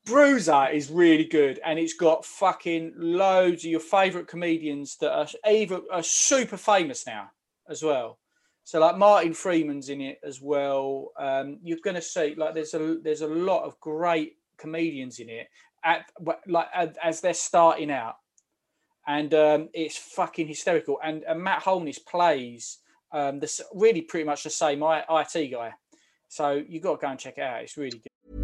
Bruiser is really good, and it's got fucking loads of your favourite comedians that are either are super famous now as well. So like Martin Freeman's in it as well. Um, you're gonna see like there's a there's a lot of great comedians in it at like as, as they're starting out, and um, it's fucking hysterical. And, and Matt Holness plays um, this really pretty much the same IT guy. So you got to go and check it out. It's really good.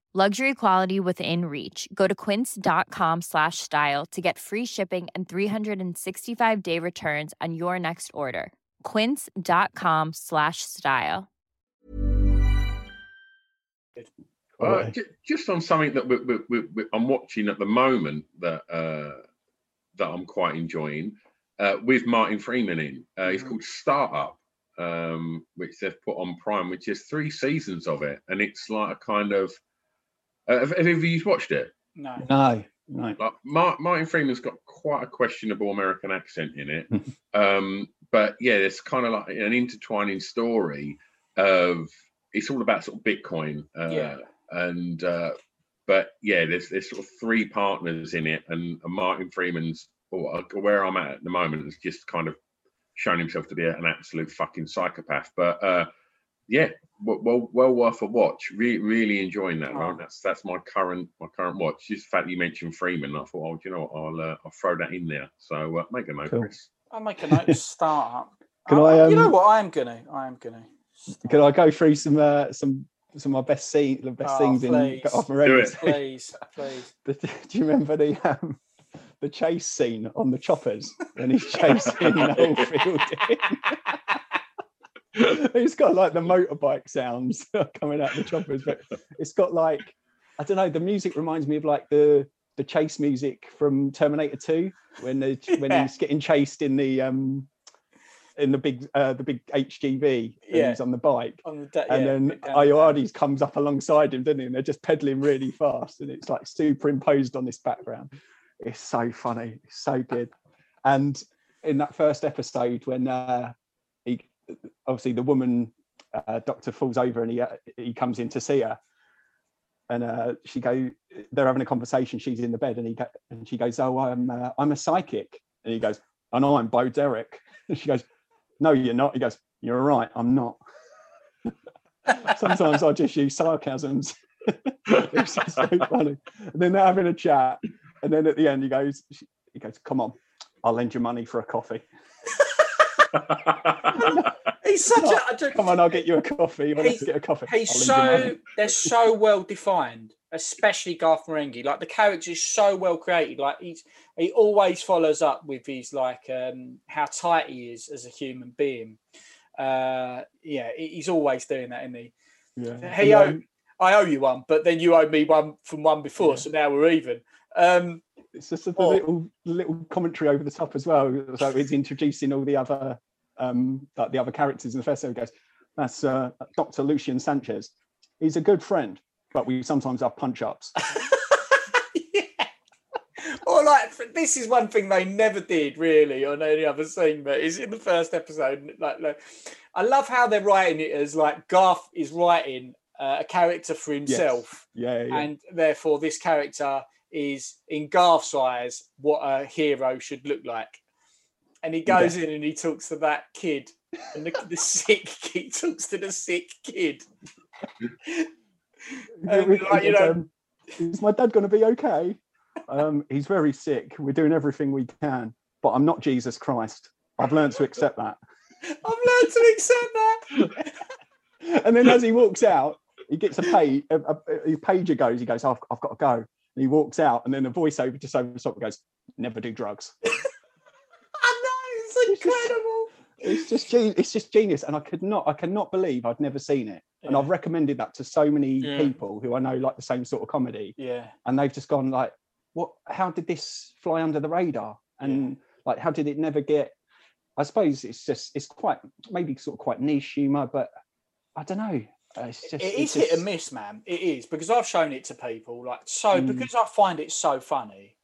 Luxury quality within reach. Go to quince.com slash style to get free shipping and 365 day returns on your next order. Quince.com slash style. Uh, ju- just on something that we, we, we, we, I'm watching at the moment that uh, that I'm quite enjoying uh, with Martin Freeman in. Uh, It's called Startup, um, which they've put on Prime, which is three seasons of it, and it's like a kind of. Uh, have, have you watched it? No. No, no. Like Mar- Martin Freeman's got quite a questionable American accent in it, um, but yeah, it's kind of like an intertwining story of. It's all about sort of Bitcoin, uh, Yeah. and uh, but yeah, there's there's sort of three partners in it, and, and Martin Freeman's or where I'm at at the moment has just kind of shown himself to be an absolute fucking psychopath. But uh, yeah, well, well, well worth a watch. Re- really enjoying that. Right? Oh. That's that's my current my current watch. Just the fact that you mentioned Freeman, I thought, oh, do you know what? I'll uh, I'll throw that in there. So uh, make a note, Cool. Chris. I'll make a note to start up. Can Oh, I, you know um, what? I am gonna. I am gonna. Can I go through some uh, some some of my best scene, the best Oh, things in please. off my Do it. Please, please. Do you remember the um, the chase scene on the choppers when he's chasing Noel Fielding? it's got like the motorbike sounds coming out of the choppers, but it's got like I don't know. The music reminds me of like the the chase music from Terminator Two when the when he's getting chased in the um in the big uh, the big HGV and Yeah. he's on the bike. On the de- And yeah, then Ayoades comes up alongside him, doesn't he? And they're just pedaling really fast, and it's like superimposed on this background. It's so funny, it's so good. And in that first episode, when uh, obviously the woman uh, doctor falls over and he uh, he comes in to see her, and uh, she go, they're having a conversation. She's in the bed, and he and she goes, "Oh, I'm uh, I'm a psychic," and he goes, "I know, I'm Bo Derek." And she goes, "No, you're not." He goes, "You're right, I'm not." Sometimes I just use sarcasms. it's so funny. And then they're having a chat, and then at the end he goes, he goes, "Come on, I'll lend you money for a coffee. He's such a. I don't- Come on, I'll get you a coffee. He's- get a coffee. He's so they're so well defined, especially Garth Marenghi. Like the character is so well created. Like he's he always follows up with his like um how tight he is as a human being. Uh yeah, he's always doing that, isn't he? Yeah. He And, owe, um, I owe you one, but then you owe me one from one before, so now we're even. Um it's just a Oh. little little commentary over the top as well. So it's introducing all the other um like the other characters in the first episode. Goes, that's uh, Dr. Lucien Sanchez. He's a good friend, but we sometimes have punch ups. yeah. Or like this is one thing they never did really on any other scene, but it's in the first episode. Like, like I love how they're writing it as like Garth is writing uh, a character for himself, Yeah, yeah. and therefore this character is in Garth's eyes what a hero should look like. And he goes in and he talks to that kid, and the, the sick kid talks to the sick kid. and, like, you know, um, is my dad going to be okay? Um, he's very sick. We're doing everything we can, but I'm not Jesus Christ. I've learned to accept that. I've learned to accept that. And then as he walks out, he gets a page. A, a, a pager goes. He goes, "I've, I've got to go." And he walks out, and then the voiceover just over the top goes, "Never do drugs." I know it's incredible. It's just it's just genius, and I could not I cannot believe I'd never seen it. And I've recommended that to so many Yeah. people who I know like the same sort of comedy, Yeah, and they've just gone like, "What? How did this fly under the radar?" And like, how did it never get I suppose it's just it's quite maybe sort of quite niche humor, but I don't know. It's just it it's is hit and miss, man. It is because I've shown it to people. Like so, Mm. because I find it so funny.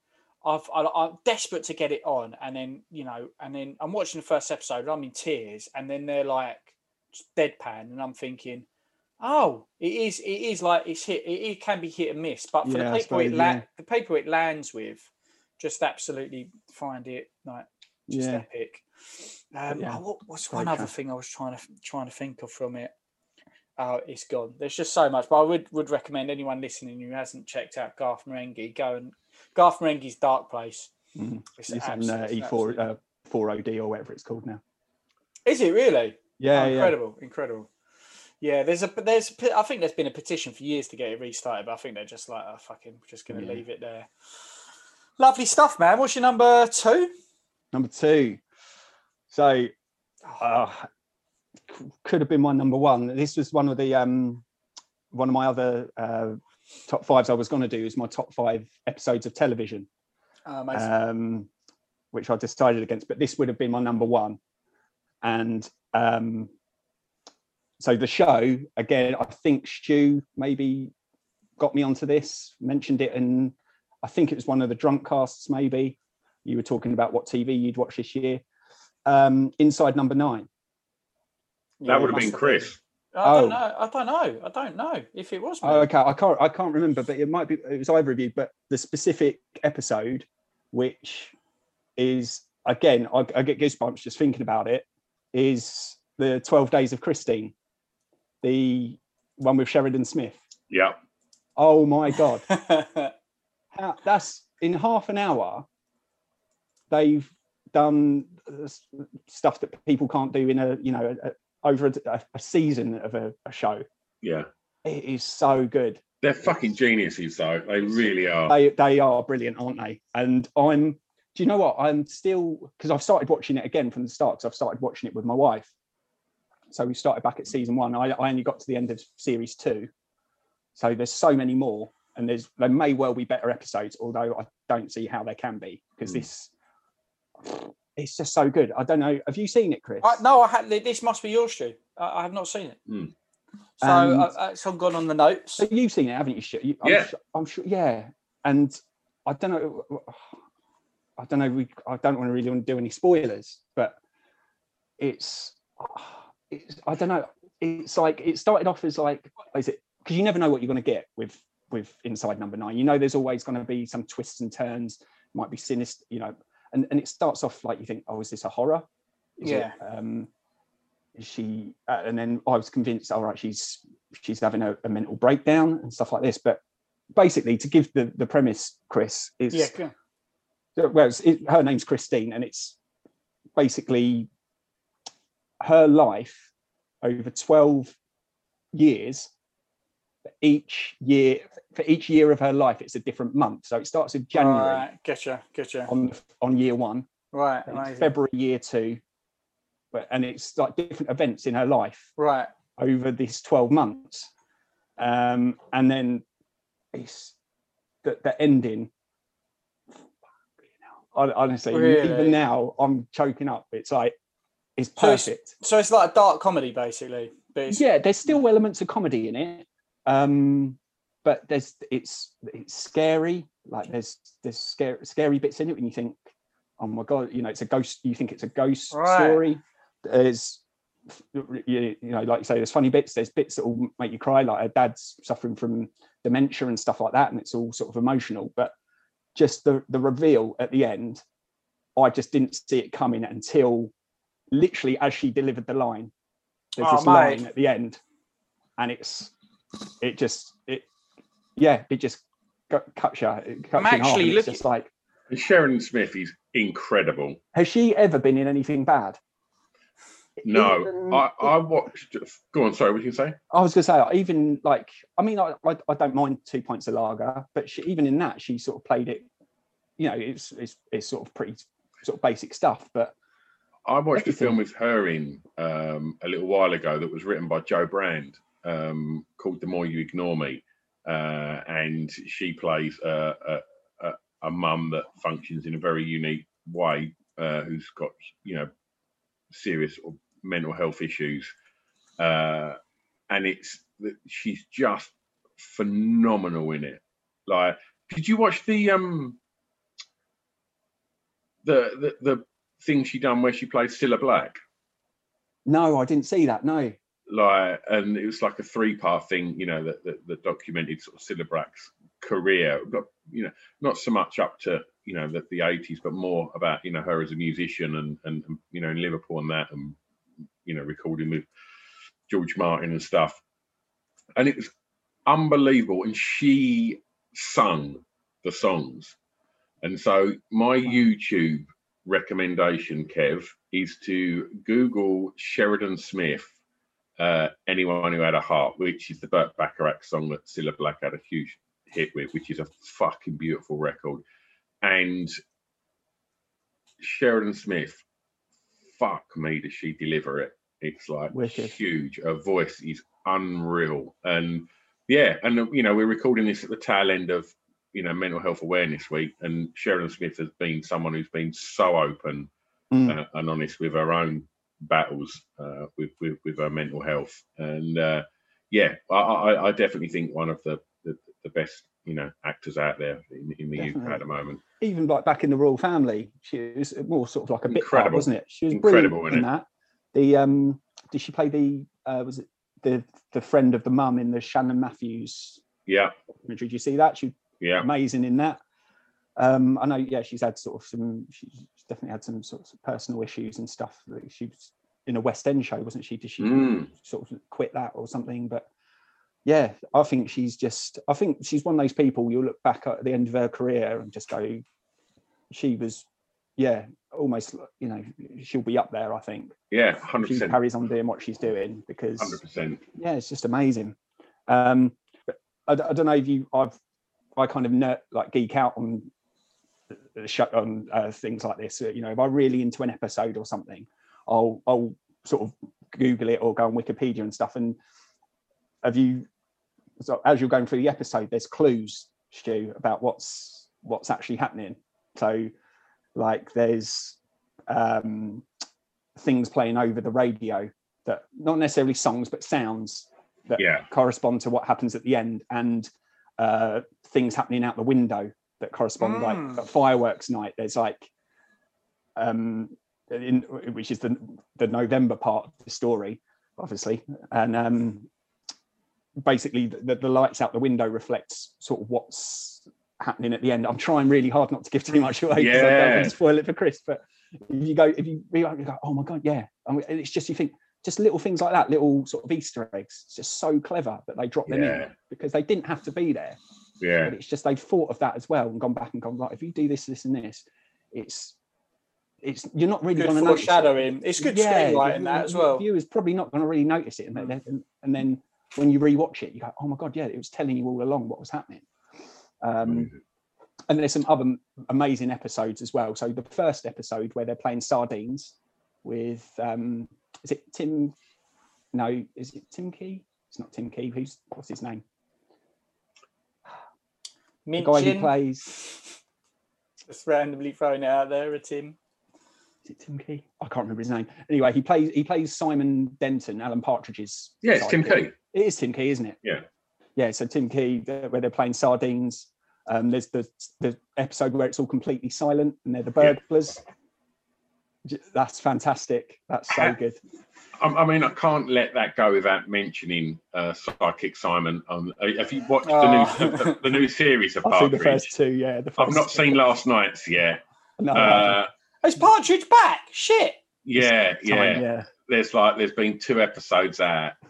I've I, I'm desperate to get it on, and then you know, and then I'm watching the first episode. I'm in tears, and then they're like deadpan, and I'm thinking, oh, it is. It is like it's hit. It, it can be hit and miss, but for Yeah, the people it la- yeah. the people it lands with, just absolutely find it like just Yeah. epic. Um, yeah, oh, what, what's one other thing I was trying to trying to think of from it? Oh, it's gone. There's just so much, but I would would recommend anyone listening who hasn't checked out Garth Marenghi go and Garth Marenghi's Dark Place. Mm. It's It's on uh, E4 uh, 4OD or whatever it's called now. Is it really? Yeah, Oh, yeah. incredible, incredible. Yeah, there's a there's I think there's been a petition for years to get it restarted, but I think they're just like, oh, fucking, we're just going to Yeah. leave it there. Lovely stuff, man. What's your number two? Number two. So, uh, c- could have been my number one. This was one of the um, one of my other uh, top fives I was going to do is my top five episodes of television, Oh, um, which I decided against. But this would have been my number one, and um, so the show again. I think Stu maybe got me onto this, mentioned it, and I think it was one of the drunk casts. Maybe you were talking about what TV you'd watch this year. Um, Inside Number Nine. That would have must been have Chris. I oh. don't know. I don't know. I don't know if it was. Me. Oh, okay, I can't I can't remember, but it might be it was either of you. But the specific episode, which is again, I, I get goosebumps just thinking about it, is the Twelve Days of Christine, the one with Sheridan Smith. Yeah. Oh my god, How, that's in half an hour. They've done uh, stuff that people can't do in a you know a, a- over a, a season of a, a show. Yeah. It is so good. They're fucking geniuses, though. They really are. they they are brilliant, aren't they? And I'm, do you know what? I'm still because I've started watching it again from the start. Because I've started watching it with my wife. So we started back at season one. I, I only got to the end of series two. So there's so many more, and there's there may well be better episodes, although I don't see how there can be because Mm. this it's just so good. I don't know. Have you seen it, Chris? I, no, I had this must be your Stu. I, I have not seen it. Mm. So And- uh, uh, it's all gone on the notes. So you've seen it, haven't you? Stu? You- I'm Yeah. su- I'm sure. Yeah, and I don't know. I don't know. We, I don't want to really want to do any spoilers, but it's, it's. I don't know. It's like it started off as like, is it? Because you never know what you're going to get with with Inside Number Nine. You know, there's always going to be some twists and turns. Might be sinister, you know, and and it starts off like you think, oh, is this a horror? Is Yeah. It, um, is she uh, and then I was convinced, all right, she's she's having a, a mental breakdown and stuff like this. But basically, to give the the premise, Chris is yeah, well, it, her name's Christine, and it's basically her life over 12 years. For each year, for each year of her life, it's a different month. So it starts in January Right, getcha, getcha. on on year one, Right. February year two, but and it's like different events in her life Right. over these 12 months. Um, and then it's the, the ending. Hon- Honestly, Really? even now I'm choking up. It's like it's So it's- perfect. So it's like a dark comedy, basically. But yeah, there's still elements of comedy in it, um, but there's it's it's scary. Like there's there's scary scary bits in it when you think, oh my god, you know, it's a ghost. You think it's a ghost Right. story. There's you, know, like you say, there's funny bits. There's bits that will make you cry. Like her dad's suffering from dementia and stuff like that, and it's all sort of emotional. But just the the reveal at the end, I just didn't see it coming until literally as she delivered the line. There's Oh, this line at the end, and it's it just it yeah it just cut, cuts you. It cuts I'm you actually and it's looking- just like Sheridan Smith is incredible. has she ever been in anything bad? No, Even- I, I watched. Go on, sorry, what you say? I was gonna say even like I mean I I, I don't mind two pints of lager, but she, even in that she sort of played it. You know, it's it's it's sort of pretty sort of basic stuff, but I watched a film with her in um, a little while ago that was written by Jo Brand um, called The More You Ignore Me. Uh, and she plays a, a, a, mum that functions in a very unique way, uh, who's got, you know, serious mental health issues, uh, and it's she's just phenomenal in it. Like, did you watch the um the the, the thing she done where she played Cilla Black? No, I didn't see that. No. Like, and it was like a three part thing, you know, that, that, that documented sort of Cilla Black's career, but you know, not so much up to you know the, the 80s, but more about you know her as a musician and, and and you know in Liverpool and that, and you know recording with George Martin and stuff, and it was unbelievable. And she sung the songs, and so my YouTube recommendation, Kev, is to Google Sheridan Smith. Uh, anyone who had a heart, which is the Burt Bacharach song that Cilla Black had a huge hit with, which is a fucking beautiful record. And Sheridan Smith, fuck me, does she deliver it? It's like Wicked. huge. Her voice is unreal. And yeah, and you know, we're recording this at the tail end of you know mental health awareness week, and Sheridan Smith has been someone who's been so open Mm. uh, and honest with her own battles uh, with, with with her mental health. And uh, yeah, I, I, I definitely think one of the, the, the best you know actors out there in, in the UK at the moment. Even like back in the Royle Family, she was more sort of like a bit part, wasn't it? She was Incredible, in that. The um, did she play the uh, was it the the friend of the mum in the Shannon Matthews Yeah. Did you see that? She yeah, amazing in that. Um, I know, yeah, she's had sort of some. She's definitely had some sort of personal issues and stuff. She was in a West End show, wasn't she? Did she Mm. sort of quit that or something? But yeah, I think she's just. I think she's one of those people you'll look back at the end of her career and just go, she was, yeah, almost. You know, she'll be up there. I think yeah, hundred if she carries on doing what she's doing because hundred percent. yeah, it's just amazing. Um, but I, I don't know if you, I've, I kind of ner- like geek out on show on uh, things like this. You know, if I'm really into an episode or something, I'll I'll sort of Google it or go on Wikipedia and stuff. And have you, so as you're going through the episode, there's clues, Stu, about what's what's actually happening. So, like, there's um, things playing over the radio that not necessarily songs but sounds that Yeah. correspond to what happens at the end and uh, things happening out the window that correspond Mm. like at fireworks night there's like um in which is the the november part of the story obviously and um basically the, the lights out the window reflects sort of what's happening at the end i'm trying really hard not to give too much away 'cause I don't Yeah. want to spoil it for chris but if you go if you realize you go oh my god yeah and it's just you think just little things like that little sort of easter eggs it's just so clever that they drop them Yeah. in because they didn't have to be there Yeah, but it's just they've thought of that as well and gone back and gone right if you do this this and this it's it's you're not really going to notice it. foreshadowing. It's good screenwriting you- that as you- well. Viewers probably not going to really notice it, and then, and, and then when you rewatch it, you go, "Oh my god, yeah, it was telling you all along what was happening." Um, and there's some other amazing episodes as well. So the first episode where they're playing sardines with um, is it Tim? No, is it Tim Key? It's not Tim Key. Who's what's his name? The guy who Minchin, plays just randomly throwing it out there, a Tim. is it Tim Key? I can't remember his name. Anyway, he plays he plays Simon Denton, Alan Partridge's. yeah, it's Tim. Key. It is Tim Key, isn't it? Yeah. Yeah. So Tim Key, where they're playing sardines. Um, there's the the episode where it's all completely silent and they're the burglars. J- That's fantastic. That's so good. I, I mean, I can't let that go without mentioning uh, Sidekick Simon. Um, uh, have you watched Oh. the, new, the, the new series of I've seen the first two. Yeah, the I've first not two. seen last night's yet. No, Uh, Is Partridge back? Shit. yeah, Time, yeah. yeah. There's like there's been two episodes out.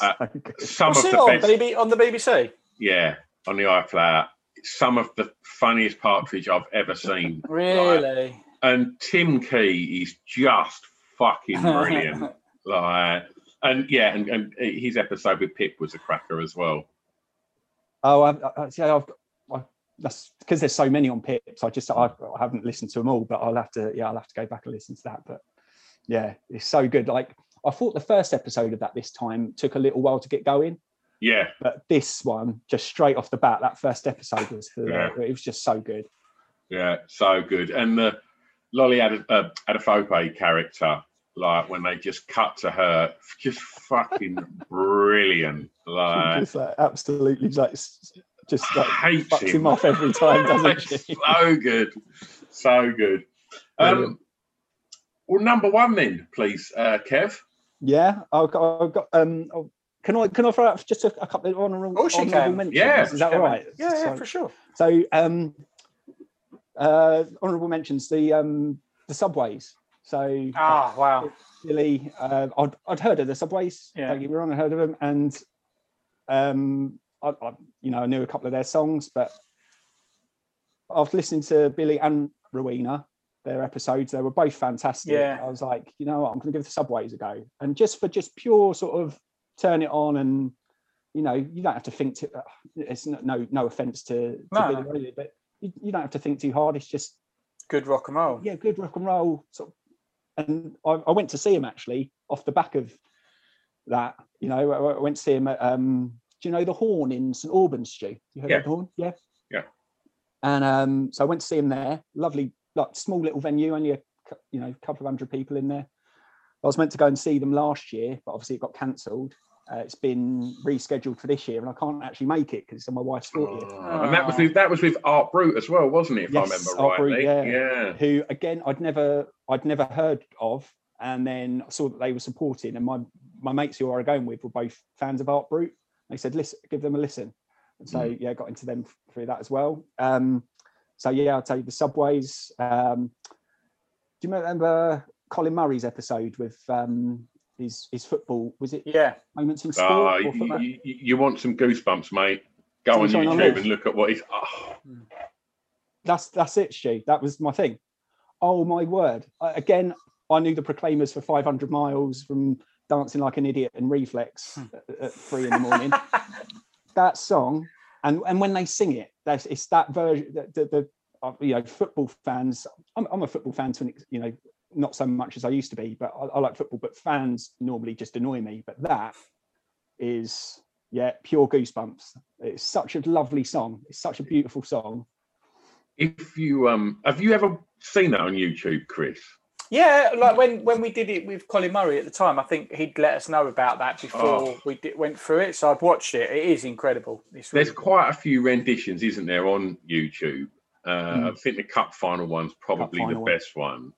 Uh, So good. Some What's of the on? best, BB, on the BBC? yeah, on the iPlayer. Some of the funniest Partridge I've ever seen. Like, Really? And Tim Key is just fucking brilliant. like, and yeah, and, and his episode with Pip was a cracker as well. Oh, I've, I, I- yeah, I've got. I, that's because there's so many on Pips. I just I've, I haven't listened to them all, but I'll have to. Yeah, I'll have to go back and listen to that. But yeah, it's so good. Like I thought the first episode of that this time took a little while to get going, Yeah, but this one just straight off the bat, that first episode was Yeah. it was just so good. yeah, so good. And the Lolly Ad- uh, Adefope character, like when they just cut to her, just fucking brilliant. Like, just like absolutely like just like hates fucks him. him off every time, doesn't she? so good, so good. Um, well, number one then, please, uh, Kev. Yeah, I've got. I've got um, oh, can I can I throw out just a, a couple of honourable, course you honourable can. mentions? Yeah, is that all right? Yeah, yeah, So- for sure. So, um, uh, honourable mentions the um, the subways. So, Ah, wow. Billy, uh, I'd, I'd heard of the subways. Yeah. Don't get me wrong, I heard of them, and um, I, I, you know, I knew a couple of their songs, but after listening to Billy and Rowena, their episodes, they were both fantastic. Yeah. I was like, you know what, I'm going to give the subways a go, and just for just pure sort of turn it on and. You know, you don't have to think. To, it's no no, offense to, to No, Billy but you, you don't have to think too hard. It's just Good rock and roll. yeah, good rock and roll. Sort of, and I, I went to see him actually off the back of that. You know, I, I went to see him at um, do you know the Horn in St Albans, Stu? You heard Yeah. of the Horn? Yeah. Yeah. And um, so I went to see him there. Lovely, like small little venue, only a you know couple of hundred people in there. I was meant to go and see them last year, but obviously it got cancelled. Uh, it's been rescheduled for this year, and I can't actually make it because it's on my wife's 40th. Oh, and that was with, that was with Art Brut as well, wasn't it? If Yes, I remember Art Brut, rightly. yeah. yeah. who again I'd never I'd never heard of, and then I saw that they were supporting, and my my mates who I were going with were both fans of Art Brut. They said, "Listen, give them a listen," and so yeah, got into them through that as well. Um, so yeah, I'll tell you the subways. Um, do you remember Colin Murray's episode with um, his his football? Was it Yeah. moments in sport? Ah, you, you, you want some goosebumps, mate? Go on on YouTube and look at what he's. Oh, that's that's it, Stu. That was my thing. Oh my word! I, again, I knew the Proclaimers for 500 miles from dancing like an idiot and reflex at, at three in the morning. that song, and and when they sing it, that's it's that version. The, the, the uh, you know football fans. I'm, I'm a football fan to an you know not so much as I used to be, but I, I like football. But fans normally just annoy me. But that is yeah pure goosebumps. It's such a lovely song. It's such a beautiful song. if you um, have you ever seen that on YouTube, Chris? Yeah, like when when we did it with Colin Murray at the time, I think he'd let us know about that before Oh. we did, went through it. So I've watched it. It is incredible. It's really There's quite a few renditions, isn't there, on YouTube? Uh, I think the cup final one's probably the final one. best one,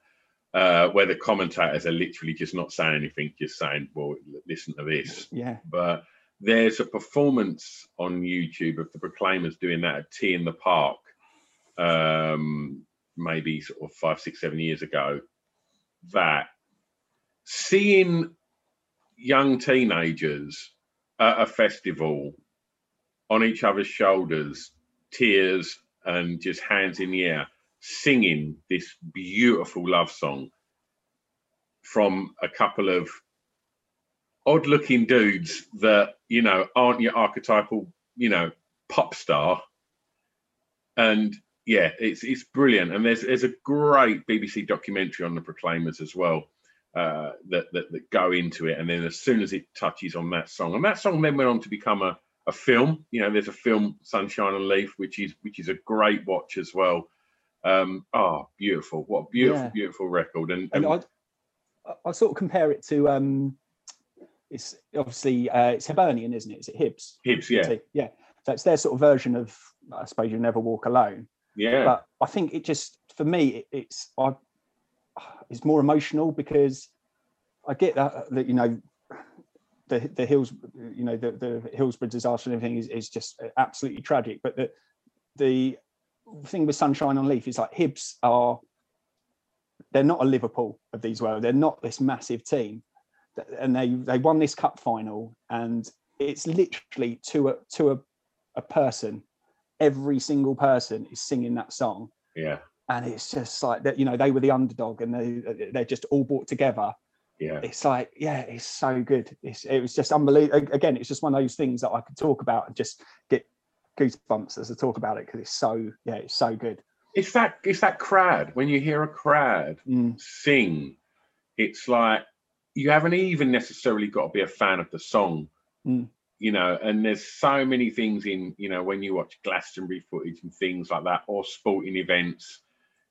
uh, where the commentators are literally just not saying anything, just saying, "Well, listen to this." Yeah. But there's a performance on YouTube of the Proclaimers doing that at T in the Park, um, maybe sort of five, six, seven years ago. That seeing young teenagers at a festival on each other's shoulders, tears and just hands in the air, singing this beautiful love song from a couple of odd looking dudes that, you know, aren't your archetypal, you know, pop star. And yeah, it's it's brilliant. And there's there's a great BBC documentary on the Proclaimers as well uh, that, that that go into it. And then as soon as it touches on that song, and that song then went on to become a, a film. You know, there's a film Sunshine on Leith, which is which is a great watch as well. Um, oh, beautiful! What a beautiful, Yeah. beautiful record. And, and and I, I sort of compare it to um, it's obviously uh, it's Hibernian, isn't it? Is it Hibs? Hibbs, yeah, yeah. So it's their sort of version of I suppose you never walk alone. yeah, But I think it just for me it, it's I it's more emotional because I get that that you know the the hills you know the the Hillsborough disaster and everything is, is just absolutely tragic. But the the thing with Sunshine on Leith is like Hibs are they're not a Liverpool of these world. They're not this massive team, and they they won this cup final, and it's literally to a to a, a person. Every single person is singing that song, yeah, and it's just like that. You know, they were the underdog, and they they're just all brought together. yeah. It's like, yeah, it's so good. It's it was just unbelievable. Again, it's just one of those things that I could talk about and just get goosebumps as I talk about it because it's so yeah, it's so good. It's that it's that crowd. When you hear a crowd Mm. sing, it's like you haven't even necessarily got to be a fan of the song, Mm. you know. And there's so many things in, you know, when you watch Glastonbury footage and things like that, or sporting events,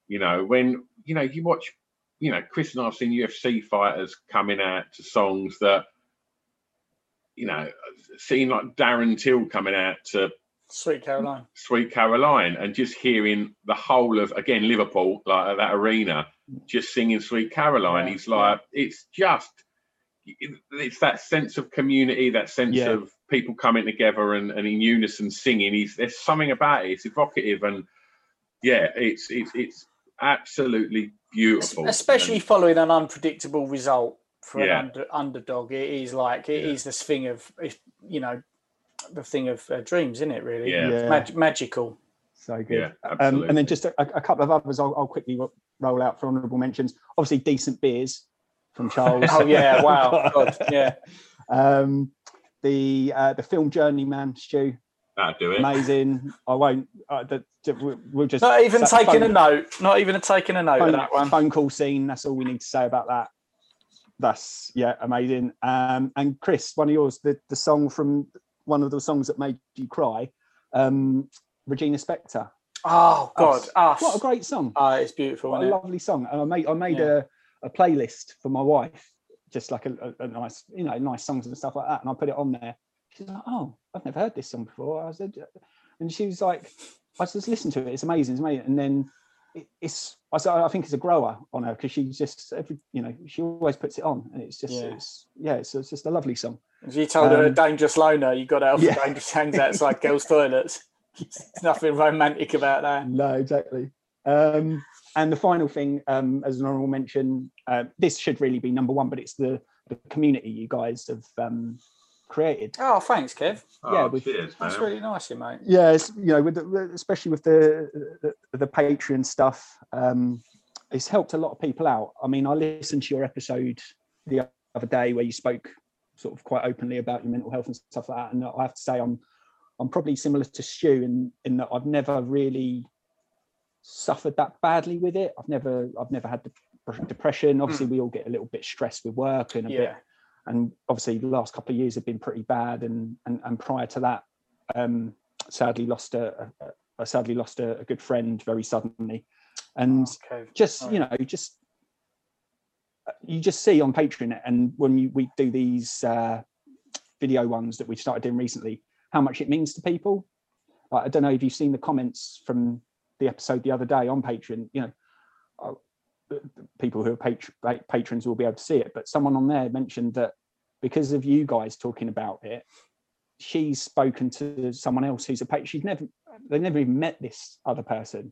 you know, when you know you watch you know, Chris and I've seen UFC fighters coming out to songs that, you know, seeing like Darren Till coming out to Sweet Caroline. Sweet Caroline and just hearing the whole of again Liverpool like that arena just singing Sweet Caroline. Yeah, He's like it's just it's that sense of community, that sense Yeah. of people coming together and, and in unison singing. He's there's something about it. It's evocative and yeah, it's it's it's absolutely beautiful. especially And- following an unpredictable result for Yeah. an under, underdog. It is like it is Yeah. this thing of you know the thing of uh, dreams, isn't it? Really, Yeah. Yeah. mag- magical. So good. yeah, Um, absolutely. and then just a, a couple of others I'll, I'll quickly roll out for honourable mentions. Obviously, decent beers from Charles. Oh yeah, wow, God, yeah. um, the uh, the film Journeyman, Stu, That'll do it. amazing. I won't. Uh, the, the- we'll- we'll just Not even sa- taking a note. Not even taking a note of phone, that one. phone call scene. That's all we need to say about that. That's yeah, amazing. Um, and Chris, one of yours, the the song from one of the songs that made you cry, um, Regina Spektor. Oh God, Us. us. What a great song! Oh, it's beautiful. What a it? lovely song. And I made I made Yeah. a, a playlist for my wife, just like a, a, a nice, you know, nice songs and stuff like that. And I put it on there. She's like, "Oh, I've never heard this song before." I said, and she was like, "I just listen to it. It's amazing. It's amazing." And then it's I I think it's a grower on her because she just every you know she always puts it on, and it's just Yeah. it's yeah, it's, it's just a lovely song. If you told her a Um, dangerous loner, you got out yeah. dangerous hangs outside girls' toilets. There's nothing romantic about that. No, exactly. Um, and the final thing, um, as an honorable mention, uh, this should really be number one, but it's the, the community you guys have um, created. Oh, thanks, Kev. yeah, Oh, with- cheers, man. That's really nice, of you, mate. Yeah, it's, you know, with the, especially with the, the the Patreon stuff, um, it's helped a lot of people out. I mean, I listened to your episode the other day where you spoke sort of quite openly about your mental health and stuff like that, and I have to say, I'm I'm probably similar to Stu in in that I've never really suffered that badly with it. I've never I've never had dep- depression. Obviously, we all get a little bit stressed with work and a bit Yeah. And obviously the last couple of years have been pretty bad and and, and prior to that um sadly lost a, sadly lost a, a good friend very suddenly. And Okay. just you know just uh, you just see on patreon and when you, we do these uh video ones that we've started doing recently how much it means to people. Like, i don't know if you've seen the comments from the episode the other day on patreon you know uh, people who are patr- patrons will be able to see it but someone on there mentioned that because of you guys talking about it she's spoken to someone else who's a patron she's never they've never even met this other person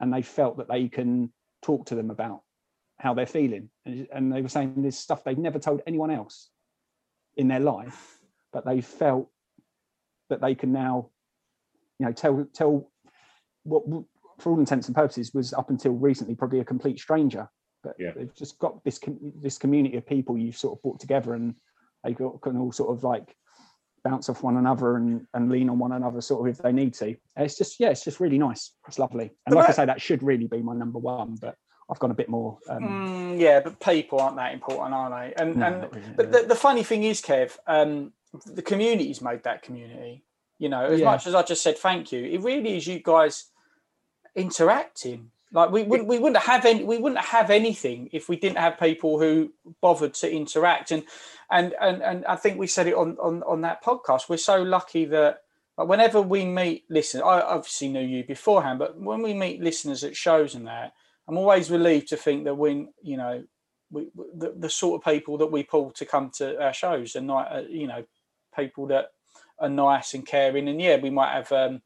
and they felt that they can talk to them about how they're feeling and, and they were saying this stuff they've never told anyone else in their life but they felt that they can now you know tell tell what for all intents and purposes was up until recently probably a complete stranger but Yeah. they've just got this com- this community of people you've sort of brought together and they got, can all sort of like bounce off one another and, and lean on one another sort of if they need to And it's just yeah it's just really nice it's lovely and But like i say that should really be my number one but i've gone a bit more um Mm, yeah, but people aren't that important, are they? And No, and really, but no. the, the funny thing is, Kev, um, the community's made that community. You know, as Yeah. much as I just said thank you, it really is you guys interacting. Like we wouldn't we wouldn't have any we wouldn't have anything if we didn't have people who bothered to interact. And and and and I think we said it on on on that podcast. We're so lucky that like whenever we meet listeners, I obviously knew you beforehand, but when we meet listeners at shows and that, I'm always relieved to think that when you know we, the, the sort of people that we pull to come to our shows and not uh, you know people that are nice and caring and yeah we might have um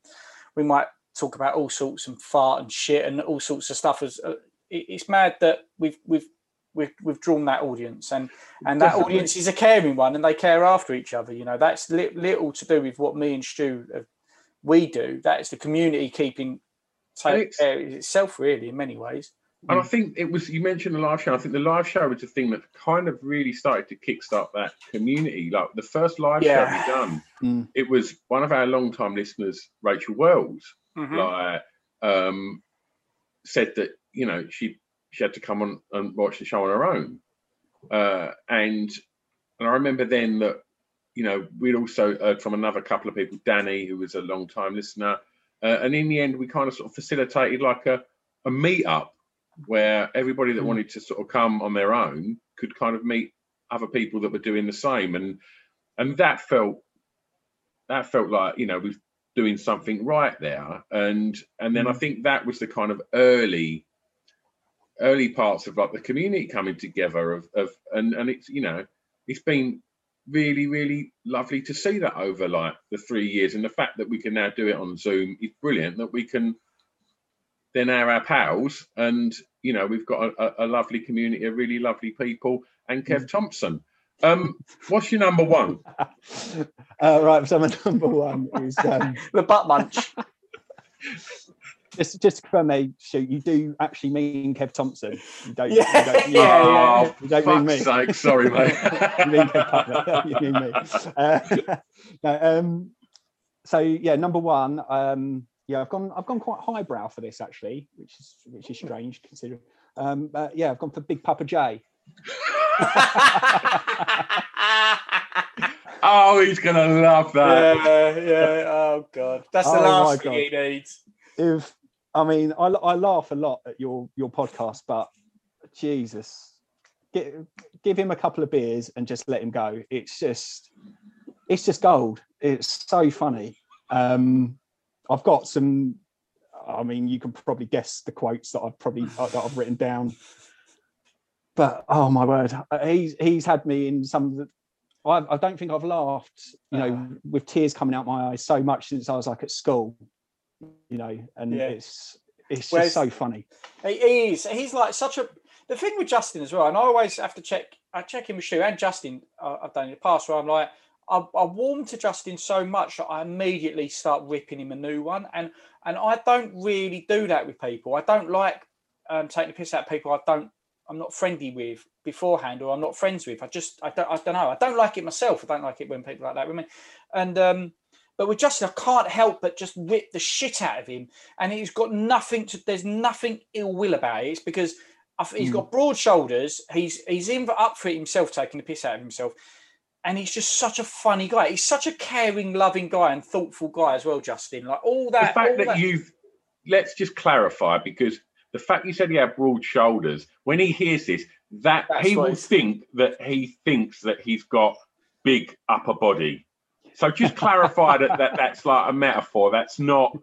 we might talk about all sorts and fart and shit and all sorts of stuff as uh, it, it's mad that we've we've we've, we've drawn that audience and and that Definitely. audience is a caring one and they care after each other you know that's li- little to do with what me and stu have, we do that is the community keeping take care of itself really in many ways And I think it was you mentioned the live show. I think the live show was the thing that kind of really started to kickstart that community. Like the first live Yeah. show we done, Mm. it was one of our long-time listeners, Rachel Wells, Mhm. like um, said that you know she she had to come on and watch the show on her own, uh, and and I remember then that you know we'd also heard from another couple of people, Danny, who was a long-time listener, uh, and in the end we kind of sort of facilitated like a a meet-up where everybody that Mm. wanted to sort of come on their own could kind of meet other people that were doing the same, and and that felt that felt like you know we're doing something right there, and and then I Mm. think that was the kind of early early parts of like the community coming together of of and and it's you know it's been really really lovely to see that over like the three years. And the fact that we can now do it on zoom is brilliant that we can then are our pals. And you know we've got a, a, a lovely community of really lovely people. And kev thompson um what's your number one uh, right, so my number one is um, the butt munch. just just to confirm, mate, shoot, you do actually mean Kev Thompson. You don't. Yeah, you don't, you, yeah, yeah. you don't mean me. Fuck's sake, sorry, mate. you mean Kev Cutler. you mean me. Uh, no, um, so yeah, number one. Um, yeah, I've gone. I've gone quite highbrow for this actually, which is which is strange considering. Um, but yeah, I've gone for Big Papa J. oh he's gonna love that yeah, yeah. Oh god, that's the Oh, last thing God. he needs. if I mean, I, I laugh a lot at your your podcast, but Jesus, give, give him a couple of beers and just let him go. It's just, it's just gold. It's so funny. Um, I've got some. I mean, you can probably guess the quotes that I've probably that I've written down. But oh my word, he's he's had me in some. of the- I, I don't think I've laughed, you know, with tears coming out my eyes so much since I was like at school you know, and Yeah. it's it's just Whereas- so funny. He is. He's like such a. The thing with Justin as well, and I always have to check. I check in with Shu and Justin. Uh, I've done in the past where I'm like, I, I warm to Justin so much that I immediately start ripping him a new one, and and I don't really do that with people. I don't like um, taking the piss out of people. I don't. I'm not friendly with beforehand, or I'm not friends with. I just I don't I don't know. I don't like it myself. I don't like it when people like that with me, and um. But with Justin, I can't help but just whip the shit out of him, and he's got nothing to. There's nothing ill will about it. It's because he's Mm. got broad shoulders. He's he's in for, up for it himself, taking the piss out of himself, and he's just such a funny guy. He's such a caring, loving guy and thoughtful guy as well. Justin, like all that. the fact all that, you've let's just clarify because the fact you said he had broad shoulders when he hears this that That's he will think that he thinks that he's got big upper body so just clarify that, that that's like a metaphor that's not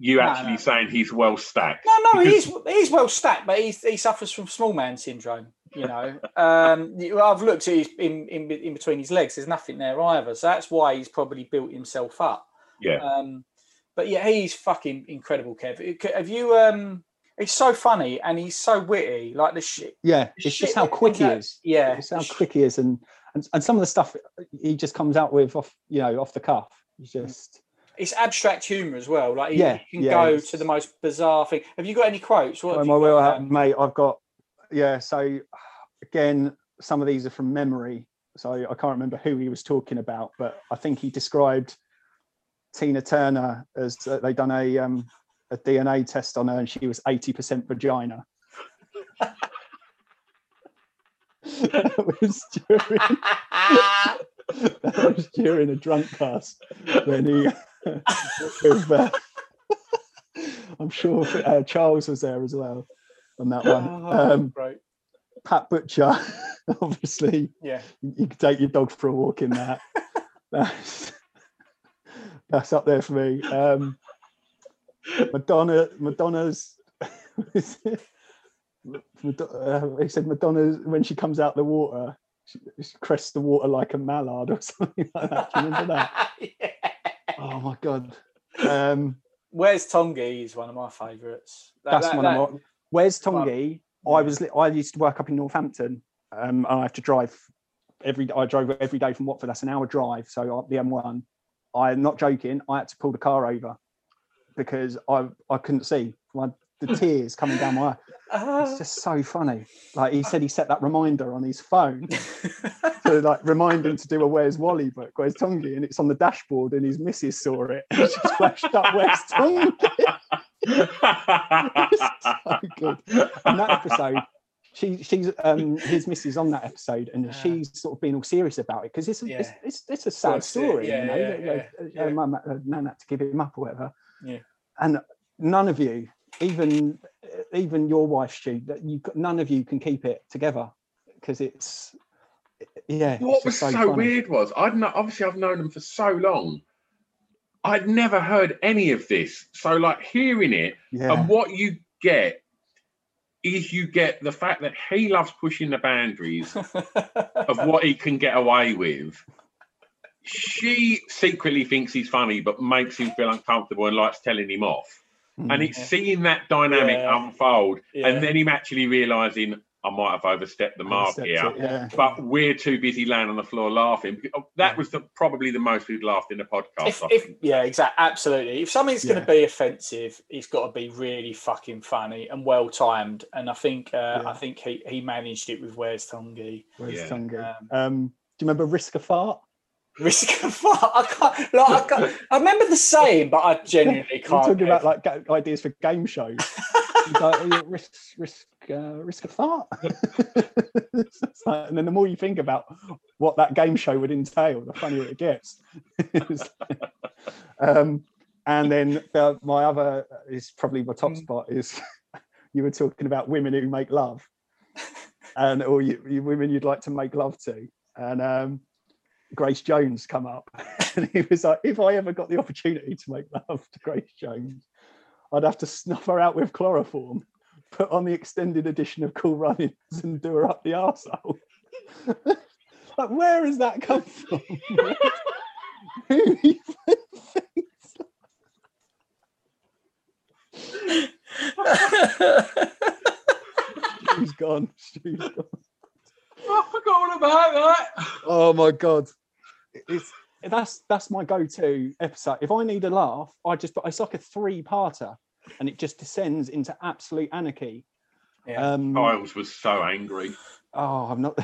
you actually no. saying he's well stacked No, no, Because- he's he's well stacked, but he he suffers from small man syndrome. You know, um, I've looked at his in, in in between his legs. There's nothing there either, so that's why he's probably built himself up. yeah Um, but yeah, he's fucking incredible, Kev. Have you? Um, he's so funny and he's so witty. Like the shit. Yeah, the it's shit just how quick he out- is. Yeah, It's how quick he is, and, and and some of the stuff he just comes out with off, you know, off the cuff. He's just It's abstract humor as well. Like he, Yeah, he can yeah, go it's- to the most bizarre thing. Have you got any quotes? What have my you will, got, um, mate. I've got yeah. So again, some of these are from memory, so I can't remember who he was talking about, but I think he described Tina Turner as uh, they done a um, a DNA test on her, and she was eighty percent vagina. that was during that was during a drunk cast when he with, uh, I'm sure uh, Charles was there as well on that one. Oh, Um, great. Pat Butcher, obviously, Yeah. you you could take your dog for a walk in that. that's, that's up there for me. Um, Madonna, Madonna's. Mad- uh, he said Madonna when she comes out the water, she, she crests the water like a mallard or something like that. Do you remember that? Oh my god. Um, Where's Tongi is one of my favourites. That- that's that- one that- of my. Where's Well, Tongi? I was I used to work up in Northampton, um, and I have to drive every. I drove every day from Watford. That's an hour drive. So the M1. I'm not joking. I had to pull the car over because I I couldn't see. My, the tears coming down my. Ah. It's just so funny. Like he said, he set that reminder on his phone to like remind him to do a Where's Wally book, Where's Tongi, and it's on the dashboard, and his missus saw it. And she flashed up Where's Tongi. so good. In that episode, she she's um his missus on that episode, and she's sort of being all serious about it because it's, a it's it's it's a sad story, yeah, you know. yeah, that, yeah, uh, yeah. Mum, uh, nan had to give him up or whatever. Yeah. And none of you even even your wife, Stu, that you none of you can keep it together because it's yeah. What it's was just so, weird was I'd not obviously I've known them for so long. I'd never heard any of this. So like hearing it Yeah. and what you get is you get the fact that he loves pushing the boundaries of what he can get away with. She secretly thinks he's funny, but makes him feel uncomfortable and likes telling him off. Mm. And it's seeing that dynamic Yeah. unfold, Yeah. and then him actually realizing I might have overstepped the mark Overstepped here, it, yeah. but we're too busy laying on the floor laughing. That was the, probably the most we've laughed in the podcast. if, if yeah, exactly, absolutely. If something's going to be offensive, it's got to be really fucking funny and well timed. And I think uh, Yeah. I think he, he managed it with Where's Tongi. Where's Yeah. Tungu? Um, Um, do you remember Risk of Fart? Risk of fart. I can't. Like, I, can't I remember the saying, but I genuinely can't. talking about like ideas for game shows. Like, "Oh, risk, risk, uh, risk of fart. Like- and then the more you think about what that game show would entail, the funnier it gets. Um, and then uh, my other is probably my top spot is you were talking about women who make love, and or you, you women you'd like to make love to, and um, Grace Jones come up, and he was like, if I ever got the opportunity to make love to Grace Jones, I'd have to snuff her out with chloroform, put on the extended edition of Cool Runnings, and do her up the arsehole. like, where has that come from? Who even thinks Stu's gone. Stu's gone. I forgot all about that. Oh my god, it's that's that's my go-to episode. If I need a laugh, I just it's like a three-parter, and it just descends into absolute anarchy. Yeah. Um, Giles was so angry. oh, I'm not.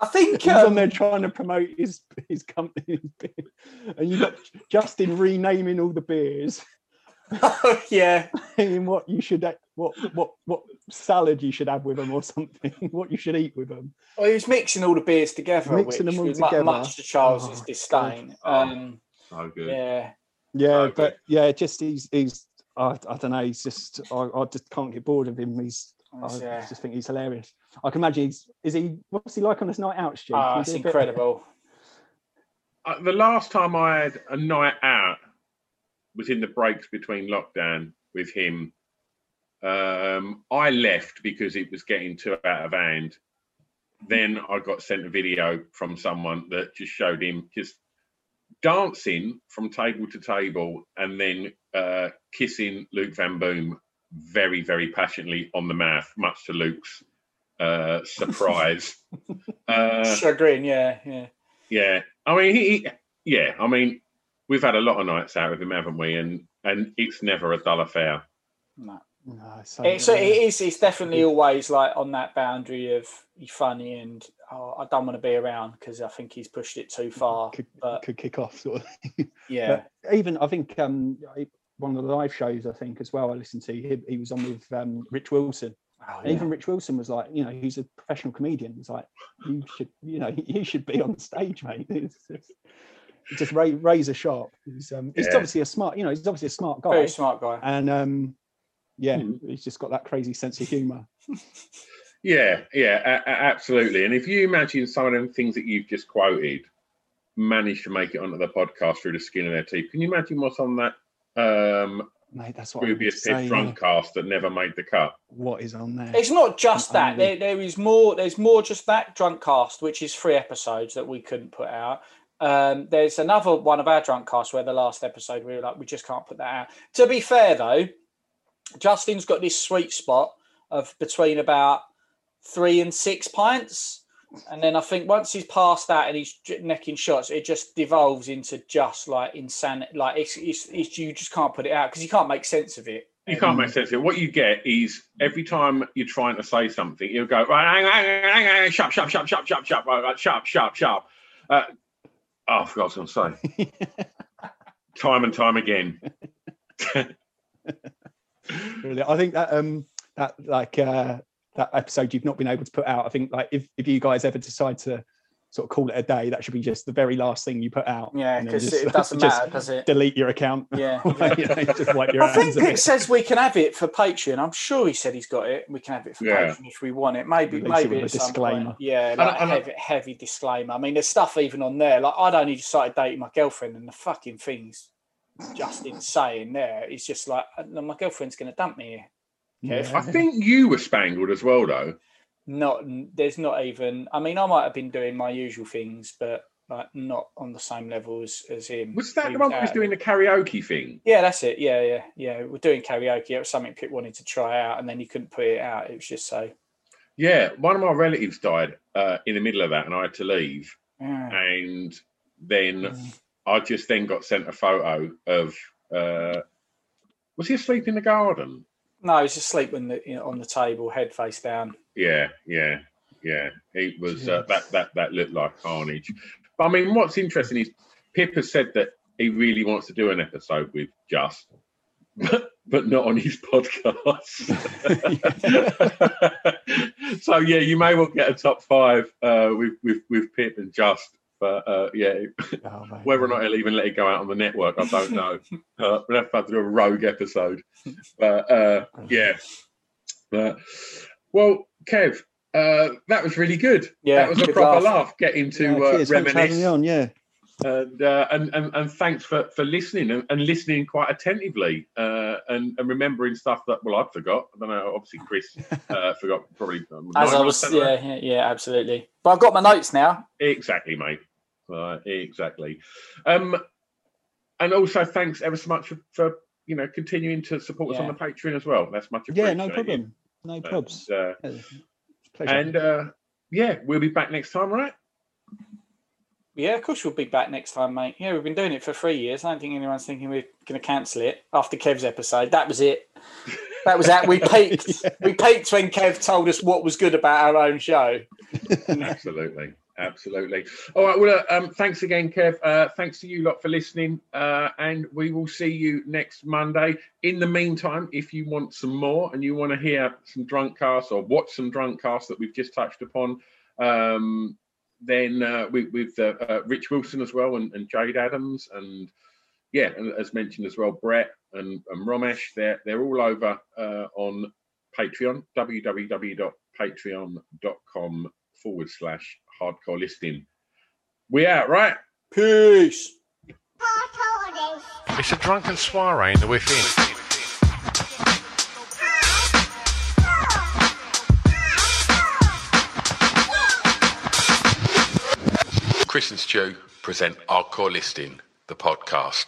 I think He's on um, there trying to promote his his company, and you got Justin renaming all the beers, yeah, saying what you should what what what salad you should have with them or something, what you should eat with them. well, he was mixing all the beers together, Mixing which them all together. much to Charles's Oh, disdain. God. Um, So good. yeah, Yeah, So good. but yeah, just he's he's I, I don't know. He's just I, I just can't get bored of him. He's I Yeah. just think he's hilarious. I can imagine he's is he what's he like on his night out, Stu? Ah, Can you it's do bit? incredible. Uh, the last time I had a night out was in the breaks between lockdown with him. Um, I left because it was getting too out of hand. Then I got sent a video from someone that just showed him just dancing from table to table and then uh, kissing Luke Van Boom very, very passionately on the mouth, much to Luke's uh, surprise. uh, Chagrin, yeah, yeah. yeah, I mean, he, he- yeah, I mean, we've had a lot of nights out with him, haven't we? And and it's never a dull affair. No. No, so, It's, it is. It's definitely always like on that boundary of he's funny and oh, I don't want to be around because I think he's pushed it too far. could, But could kick off sort of. thing. yeah, But even I think um one of the live shows I think as well I listened to he, he was on with um, Rich Wilson. Oh, And even Rich Wilson was like, you know, he's a professional comedian. He's like, you should, you know, you should be on stage, mate. It's just, it's just ra- razor sharp. He's, um, he's Yeah. obviously a smart, you know, he's obviously a smart guy. very smart guy. and um, yeah, Mhm. he's just got that crazy sense of humour. Yeah, yeah, a- a- absolutely. And if you imagine some of them things that you've just quoted managed to make it onto the podcast through the skin of their teeth, can you imagine what's on that um, Mate, that's what I wanted to previous say, Pip drunk cast that never made the cut? What is on there? It's not just that. Only- There, there is more. There's more. Just that drunk cast, which is three episodes that we couldn't put out. Um, there's another one of our drunk casts where the last episode we were like, we just can't put that out. To be fair though, Justin's got this sweet spot of between about three and six pints. And then I think once he's past that and he's necking shots, it just devolves into just like insanity. Like it's, it's, it's you just can't put it out because you can't make sense of it. You can't make sense of it. What you get is every time you're trying to say something, you'll go, right, hang hang hang hang on, shut, shut, shut, shut, shut, shut, right, right, shut, shut, shut. Uh, oh, I forgot what I was going to say. time and time again. Really, I think that um that like uh that episode you've not been able to put out. I think like if, if you guys ever decide to sort of call it a day. That should be just the very last thing you put out. Yeah, because it doesn't just matter, does it? Delete your account. Yeah. You know, just wipe your I think hands of it. says we can have it for Patreon. I'm sure he said he's got it. We can have it for Yeah. Patreon if we want it. Maybe, Release it maybe with a some point. disclaimer. Yeah, like and I- heavy, heavy disclaimer. I mean, there's stuff even on there. Like I'd only just started dating my girlfriend, and the fucking things just insane. There, it's just like uh, my girlfriend's going to dump me here. Kev. I think you were spangled as well, though. Not, there's not even. I mean, I might have been doing my usual things, but like not on the same level as, as him. Was that He the one that was doing the karaoke thing? Yeah, that's it. Yeah, yeah, yeah. We're doing karaoke. It was something Pip wanted to try out, and then he couldn't put it out. It was just so. Yeah, one of my relatives died uh, in the middle of that, and I had to leave. Yeah. And then Mm. I just then got sent a photo of. Uh, was he asleep in the garden? No, he was asleep when the, you know, on the table, head face down. Yeah, yeah, yeah. It was uh, that that that looked like carnage. But I mean, what's interesting is Pip has said that he really wants to do an episode with Just, but but not on his podcast. so yeah, you may well get a top five uh, with with with Pip and Just. But uh, yeah, Oh, whether or not he'll even let it go out on the network, I don't know. uh, we'll have to have to do a rogue episode. But uh, yeah, but well, Kev, uh, that was really good. Yeah, that was a proper laugh. laugh. Getting to Yeah, uh, cheers, thanks for having me reminisce, on. Yeah. and, uh, and and and thanks for for listening and, and listening quite attentively uh, and and remembering stuff that well I forgot. I don't know. Obviously, Chris uh, forgot probably. um, As I was, of yeah, yeah, yeah, absolutely. But I've got my notes now. Exactly, mate. Uh, exactly. Um, and also thanks ever so much for, for you know continuing to support us on the Patreon as well. That's much appreciated. Yeah, no problem. No probs. And, uh, Yeah, it's a pleasure. and uh, yeah, we'll be back next time, right? Yeah, of course we'll be back next time, mate. Yeah, we've been doing it for three years. I don't think anyone's thinking we're going to cancel it after Kev's episode. That was it. That was that. We peaked. We peaked when Kev told us what was good about our own show. Absolutely. Absolutely. All right. Well, uh, um, thanks again, Kev. Uh, thanks to you lot for listening. Uh, and we will see you next Monday. In the meantime, if you want some more and you want to hear some drunk casts or watch some drunk casts that we've just touched upon, um, then uh, with, uh, uh, Rich Wilson as well and, and Jayde Adams and yeah, and as mentioned as well, Brett and, and Romesh, they're they're all over on Patreon, www.patreon.com forward slash hardcore listening. We out, right? Peace. It's a drunken soiree in the within. Chris and Stu present Hardcore Listening, the podcast.